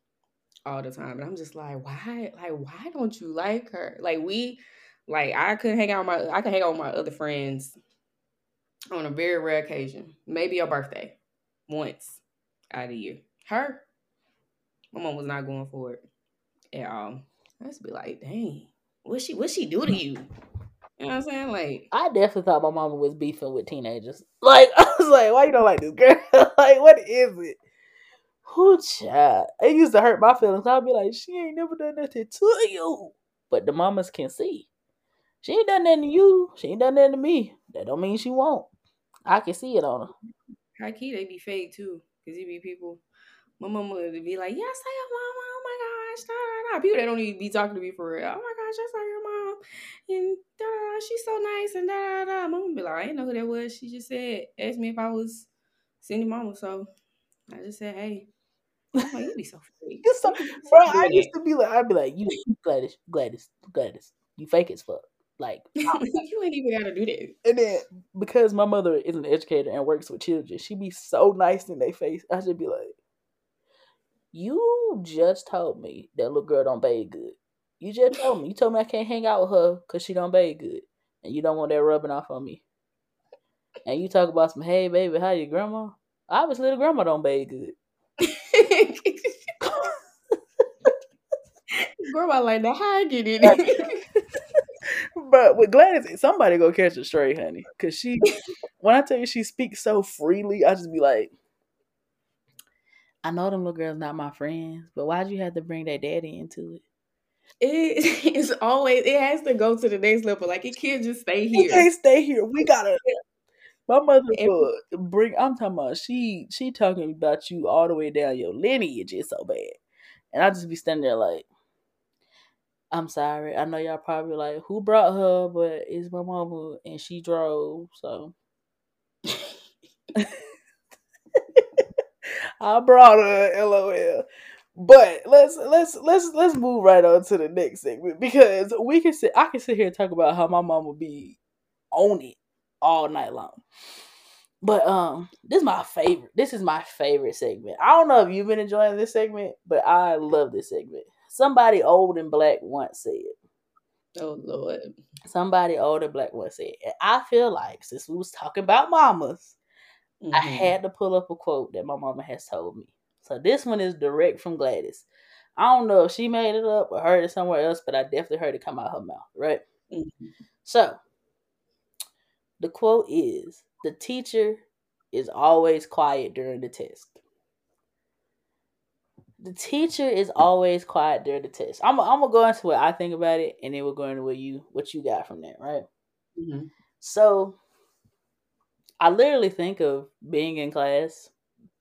all the time. And I'm just like, why like why don't you like her? Like we like I could hang out with my I could hang out with my other friends on a very rare occasion. Maybe a birthday. Once out of year. Her, my mom was not going for it at all. I used to be like, dang, what she what she do to you? You know what I'm saying? Like, I definitely thought my mama was beefing with teenagers. Like, I was like, why you don't like this girl? like, what is it? Who child? It used to hurt my feelings. I'd be like, she ain't never done nothing to you. But the mamas can see. She ain't done nothing to you. She ain't done nothing to me. That don't mean she won't. I can see it on her. high key, they be fake too. Cause you be people. My mama would be like, "Yes, I your mama. Oh my gosh, da da da." People that don't even be talking to me for real. Oh my gosh, I saw your mom, and da. She's so nice, and da da da. Mama be like, "I didn't know who that was." She just said, asked me if I was Cindy mama, so I just said, "Hey." I'm like, you be so fake. So- be Bro, I used to be like, I'd be like, you Gladys, Gladys, Gladys, you fake as fuck. Like, you ain't even gotta do that. and then because my mother is an educator and works with children, she be so nice in their face. I should be like, you just told me that little girl don't bathe good. You just told me. You told me I can't hang out with her because she don't bathe good, and you don't want that rubbing off on me. And you talk about some, hey baby, how your grandma? Obviously, the grandma don't bathe good. Grandma like that. How I get it? but with Gladys, somebody go catch a stray, honey. Cause she, when I tell you she speaks so freely, I just be like, I know them little girls not my friends, but why'd you have to bring that daddy into it? It is always it has to go to the next level. Like it can't just stay here. can't stay here. We gotta. My mother would bring. I'm talking about she. She talking about you all the way down your lineage. It's so bad, and I just be standing there like, I'm sorry. I know y'all probably like, who brought her? But it's my mama, and she drove. So I brought her. LOL. But let's let's let's let's move right on to the next segment because we can sit. I can sit here and talk about how my mom will be on it all night long. But um, this is my favorite. This is my favorite segment. I don't know if you've been enjoying this segment, but I love this segment. Somebody old and black once said. Oh Lord. Somebody old and black once said. And I feel like since we was talking about mamas, mm-hmm. I had to pull up a quote that my mama has told me. So this one is direct from Gladys. I don't know if she made it up or heard it somewhere else, but I definitely heard it come out her mouth, right? Mm-hmm. So the quote is the teacher is always quiet during the test. The teacher is always quiet during the test. I'm, I'm gonna go into what I think about it, and then we're going into what you what you got from that, right? Mm-hmm. So, I literally think of being in class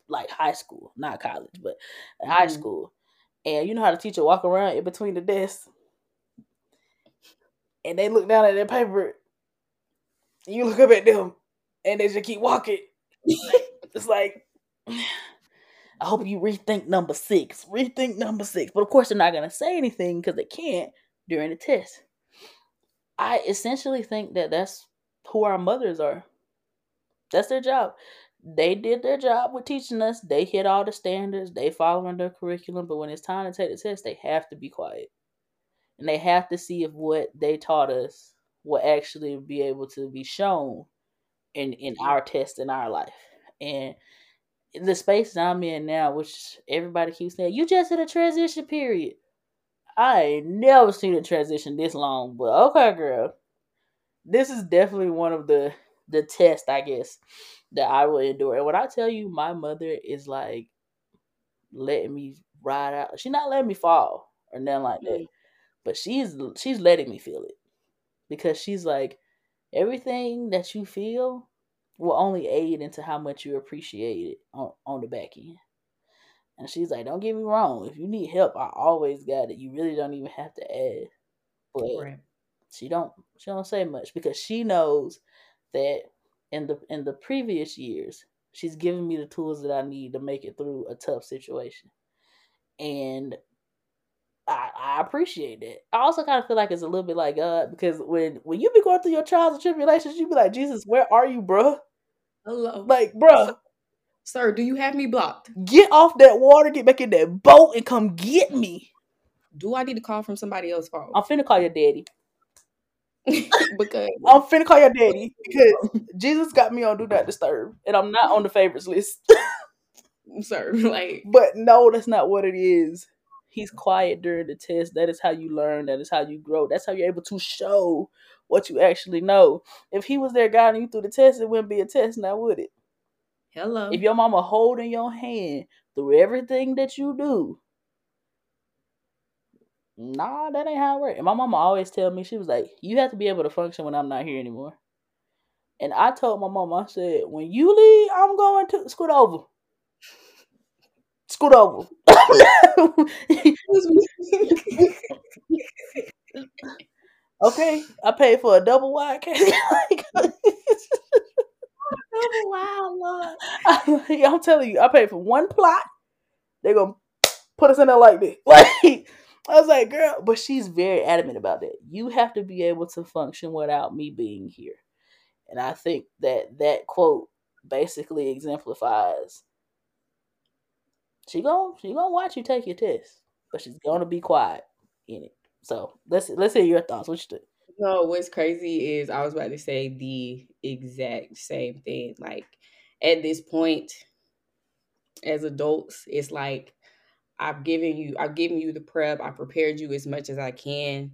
like high school, not college, but mm-hmm. high school. And you know how the teacher walk around in between the desks and they look down at their paper. You look up at them and they just keep walking. it's like I hope you rethink number six. Rethink number six. But of course they're not gonna say anything because they can't during the test. I essentially think that that's who our mothers are. That's their job they did their job with teaching us. They hit all the standards. They following their curriculum. But when it's time to take the test, they have to be quiet, and they have to see if what they taught us will actually be able to be shown in in our test in our life. And the space I'm in now, which everybody keeps saying, you just in a transition period. I ain't never seen a transition this long, but okay, girl. This is definitely one of the the tests, I guess, that I will endure. And when I tell you, my mother is like letting me ride out. She's not letting me fall or nothing like that, mm. but she's she's letting me feel it because she's like everything that you feel will only aid into how much you appreciate it on, on the back end. And she's like, "Don't get me wrong. If you need help, I always got it. You really don't even have to ask." But right. she don't she don't say much because she knows that in the in the previous years, she's given me the tools that I need to make it through a tough situation. And I, I appreciate it. I also kind of feel like it's a little bit like God because when when you be going through your trials and tribulations, you be like, Jesus, where are you, bro? Hello, like, bro, sir, do you have me blocked? Get off that water, get back in that boat, and come get me. Do I need to call from somebody else's phone? I'm finna call your daddy. Because I'm finna call your daddy because Jesus got me on Do Not Disturb, and I'm not on the favorites list. Sir, like, but no, that's not what it is. He's quiet during the test. That is how you learn. That is how you grow. That's how you're able to show what you actually know. If he was there guiding you through the test, it wouldn't be a test now, would it? Hello. If your mama holding your hand through everything that you do, nah, that ain't how it works. And my mama always tell me, she was like, you have to be able to function when I'm not here anymore. And I told my mama, I said, when you leave, I'm going to scoot over. Scoot over. okay, I paid for a double wide case. double wide, Lord. I'm telling you, I paid for one plot. They're gonna put us in there like this. Like I was like, girl, but she's very adamant about that. You have to be able to function without me being here. And I think that that quote basically exemplifies she going she gonna watch you take your test, but she's gonna be quiet in it. So let's let's hear your thoughts. What you think? No, what's crazy is I was about to say the exact same thing. Like at this point, as adults, it's like I've given you I've given you the prep. I prepared you as much as I can.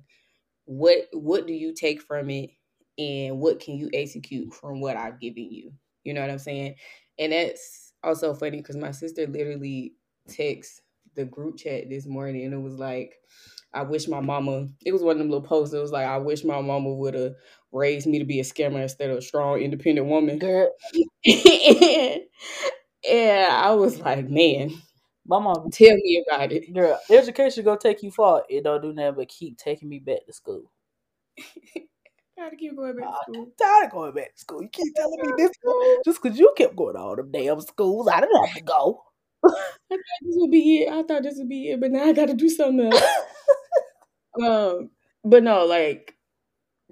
What what do you take from it and what can you execute from what I've given you? You know what I'm saying? And that's also funny because my sister literally texts the group chat this morning and it was like I wish my mama it was one of them little posts. It was like I wish my mama would have raised me to be a scammer instead of a strong, independent woman. Girl, and, and I was like, man, my mom, tell me about it. girl, education gonna take you far. It don't do nothing but keep taking me back to school. Gotta keep going back to I'm school. tired of going back to school. You keep telling me this just because you kept going to all them damn schools. I didn't have to go. I thought this would be it. I thought this would be it, but now I got to do something else. um, but no, like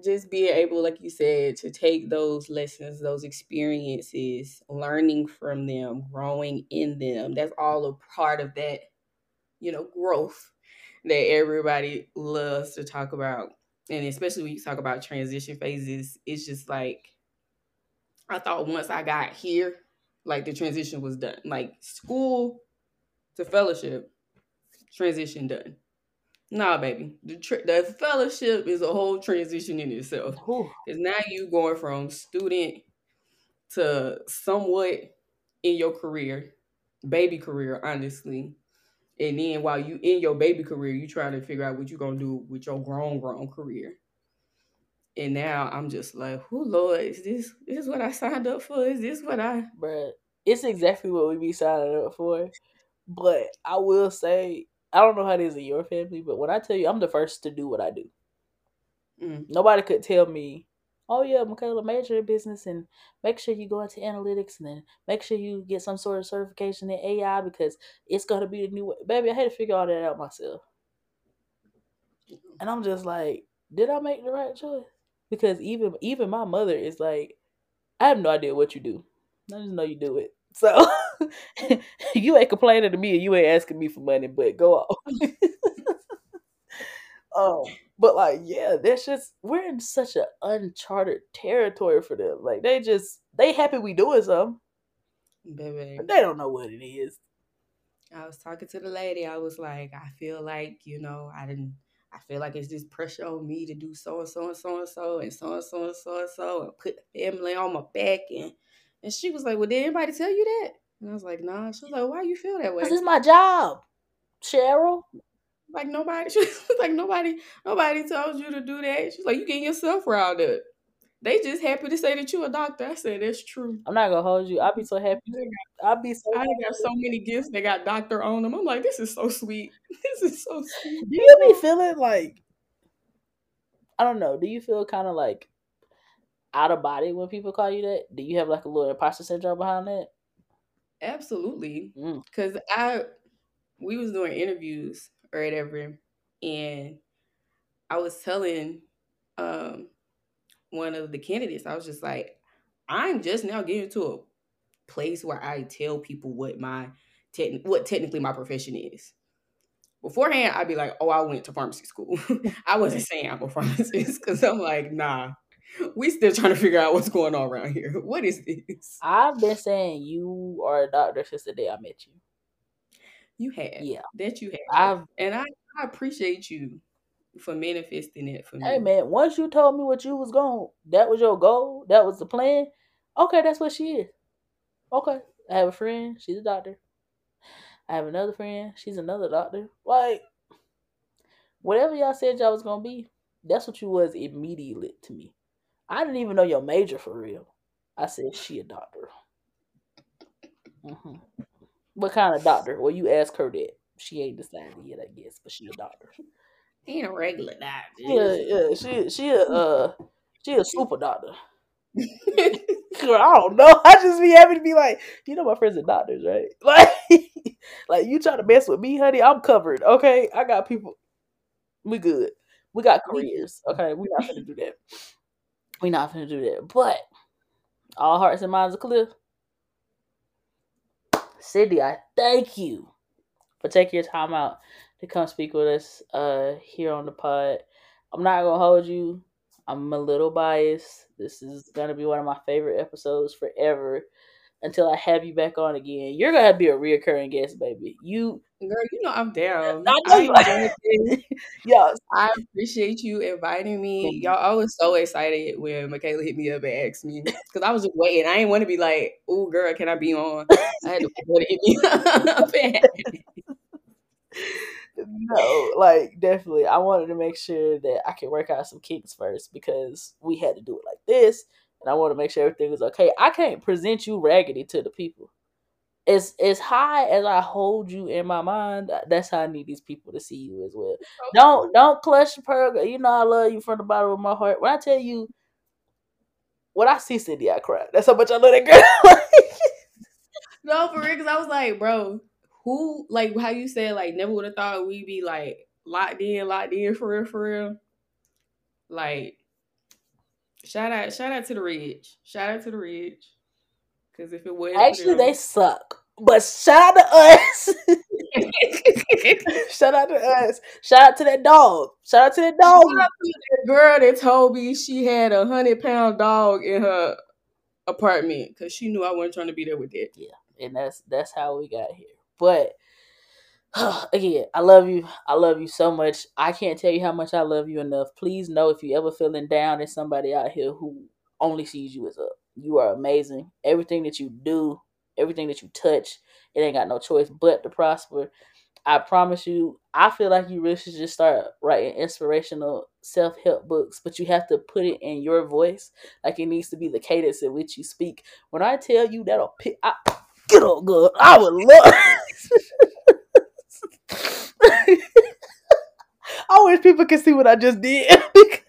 just being able, like you said, to take those lessons, those experiences, learning from them, growing in them. That's all a part of that, you know, growth that everybody loves to talk about. And especially when you talk about transition phases, it's just like I thought once I got here, like the transition was done. Like school to fellowship, transition done. Nah, baby. The tr- the fellowship is a whole transition in itself. Because now you going from student to somewhat in your career, baby career, honestly. And then while you in your baby career, you trying to figure out what you're gonna do with your grown grown career. And now I'm just like, oh Lord, is this is this what I signed up for? Is this what I Bruh, it's exactly what we be signing up for. But I will say, I don't know how it is in your family, but when I tell you I'm the first to do what I do, Mm. nobody could tell me, oh yeah, Michaela, major in business and make sure you go into analytics and then make sure you get some sort of certification in AI because it's gonna be the new way. Baby, I had to figure all that out myself. And I'm just like, did I make the right choice? Because even even my mother is like, I have no idea what you do. I just know you do it. So you ain't complaining to me and you ain't asking me for money, but go on. um, but like, yeah, that's just we're in such an uncharted territory for them. Like they just they happy we doing something, baby. but they don't know what it is. I was talking to the lady. I was like, I feel like, you know, I didn't I feel like it's just pressure on me to do so and so and so and so and so and so and so and so and put the family on my back and and she was like, Well, did anybody tell you that? And I was like, Nah. She was like, Why you feel that way? This is my job, Cheryl. Like nobody she was like nobody nobody told you to do that. She's like, You getting yourself riled up. They just happy to say that you a doctor. I said that's true. I'm not gonna hold you. I'll be so happy. I'll be so. I happy. got so many gifts that got doctor on them. I'm like, this is so sweet. This is so sweet. Do you be feeling like I don't know? Do you feel kind of like out of body when people call you that? Do you have like a little imposter syndrome behind that? Absolutely. Mm. Cause I we was doing interviews or whatever, and I was telling um one of the candidates, I was just like, I'm just now getting to a place where I tell people what my techn- what technically my profession is. Beforehand, I'd be like, oh, I went to pharmacy school. I wasn't saying I'm a pharmacist because I'm like, nah, we still trying to figure out what's going on around here. What is this? I've been saying you are a doctor since the day I met you. You have. Yeah. That you have. I've And I, I appreciate you for manifesting it for me. hey man, once you told me what you was going, that was your goal, that was the plan. Okay, that's what she is. Okay, I have a friend, she's a doctor. I have another friend, she's another doctor. Like, whatever y'all said y'all was gonna be, that's what you was immediately to me. I didn't even know your major for real. I said she a doctor. hmm What kind of doctor? Well, you ask her that. She ain't decided yet, I guess, but she a doctor. Ain't a regular doctor. Yeah, yeah. She she a uh she a super doctor. Girl, I don't know. I just be happy to be like, you know, my friends are doctors, right? Like, like you try to mess with me, honey. I'm covered. Okay, I got people. We good. We got careers. Okay, we not gonna do that. We not gonna do that. But all hearts and minds are clear. Cindy, I thank you for taking your time out to come speak with us uh here on the pod. I'm not gonna hold you. I'm a little biased. This is gonna be one of my favorite episodes forever until I have you back on again. You're gonna have to be a reoccurring guest, baby. You Girl, you know I'm down. I know I you enjoyed this. yeah, I appreciate you inviting me. Y'all, I was so excited when Michaela hit me up and asked me because I was just waiting. I didn't want to be like, "Oh, girl, can I be on?" I had to put it hit me up. no, like definitely. I wanted to make sure that I could work out some kinks first because we had to do it like this, and I want to make sure everything is okay. I can't present you raggedy to the people. As as high as I hold you in my mind, uh, that's how I need these people to see you as well. Don't don't clutch the pearl. You know I love you from the bottom of my heart. When I tell you, when I see Cindy, I cry. That's how much I love that girl. no, for real, because I was like, bro, who like how you said like never would have thought we'd be like locked in, locked in for real, for real. Like, shout out, shout out to the Ridge, shout out to the Ridge. Because if it was actually, they suck. But shout out to us. shout out to us. Shout out to that dog. Shout out to that dog. To that girl that told me she had a hundred pound dog in her apartment because she knew I wasn't trying to be there with that. Yeah, and that's that's how we got here. But again, I love you. I love you so much. I can't tell you how much I love you enough. Please know if you're ever feeling down, there's somebody out here who only sees you as up. You are amazing. Everything that you do, everything that you touch, it ain't got no choice but to prosper. I promise you, I feel like you really should just start writing inspirational self help books, but you have to put it in your voice. Like it needs to be the cadence in which you speak. When I tell you that'll pick, I, get on good. I would love. I wish people could see what I just did because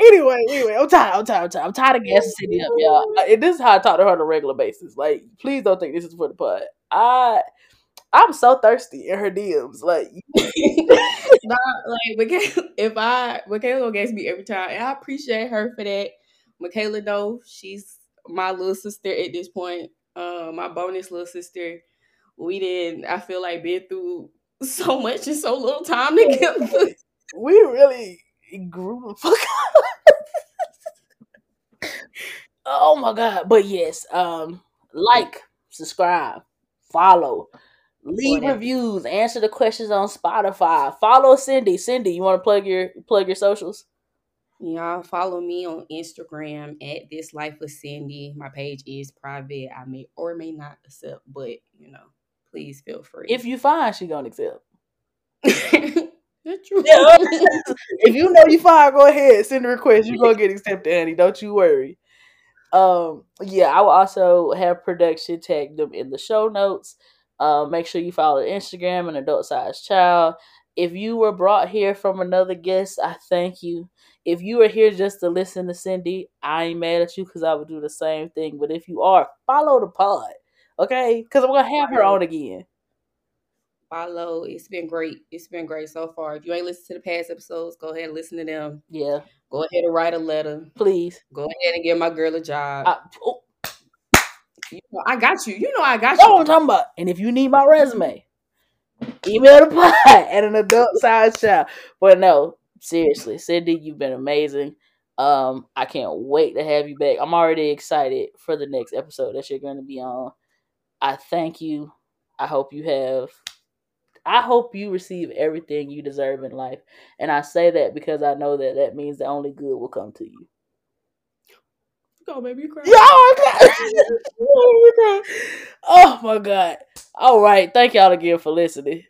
anyway, anyway, I'm tired. I'm tired. I'm tired. I'm tired of gassing Cindy up, y'all. And this is how I talk to her on a regular basis. Like, please don't think this is for the pod. I, I'm so thirsty in her DMs. Like, nah, like if I Michaela gets me every time, and I appreciate her for that. Michaela, though, she's my little sister at this point. Uh, my bonus little sister. We didn't. I feel like been through so much in so little time together. We really grew the fuck up. oh my god! But yes, um, like, subscribe, follow, leave reviews, answer the questions on Spotify. Follow Cindy. Cindy, you want to plug your plug your socials? Y'all follow me on Instagram at this life of Cindy. My page is private. I may or may not accept, but you know, please feel free. If you find she gonna accept. Yeah. if you know you fine, go ahead. Send a request. You're gonna get accepted, honey. Don't you worry. Um, yeah, I will also have production tag them in the show notes. Uh, make sure you follow Instagram and adult size child. If you were brought here from another guest, I thank you. If you are here just to listen to Cindy, I ain't mad at you because I would do the same thing. But if you are, follow the pod, okay? Because I'm gonna have her on again follow. It's been great. It's been great so far. If you ain't listened to the past episodes, go ahead and listen to them. Yeah. Go ahead and write a letter. Please. Go ahead and give my girl a job. I, oh. you know, I got you. You know I got you. what I'm talking about. And if you need my resume, email the pod at an adult size child. But no, seriously, Cindy, you've been amazing. Um, I can't wait to have you back. I'm already excited for the next episode that you're going to be on. I thank you. I hope you have I hope you receive everything you deserve in life. And I say that because I know that that means the only good will come to you. Go, baby, you cry. Oh my god. All right. Thank y'all again for listening.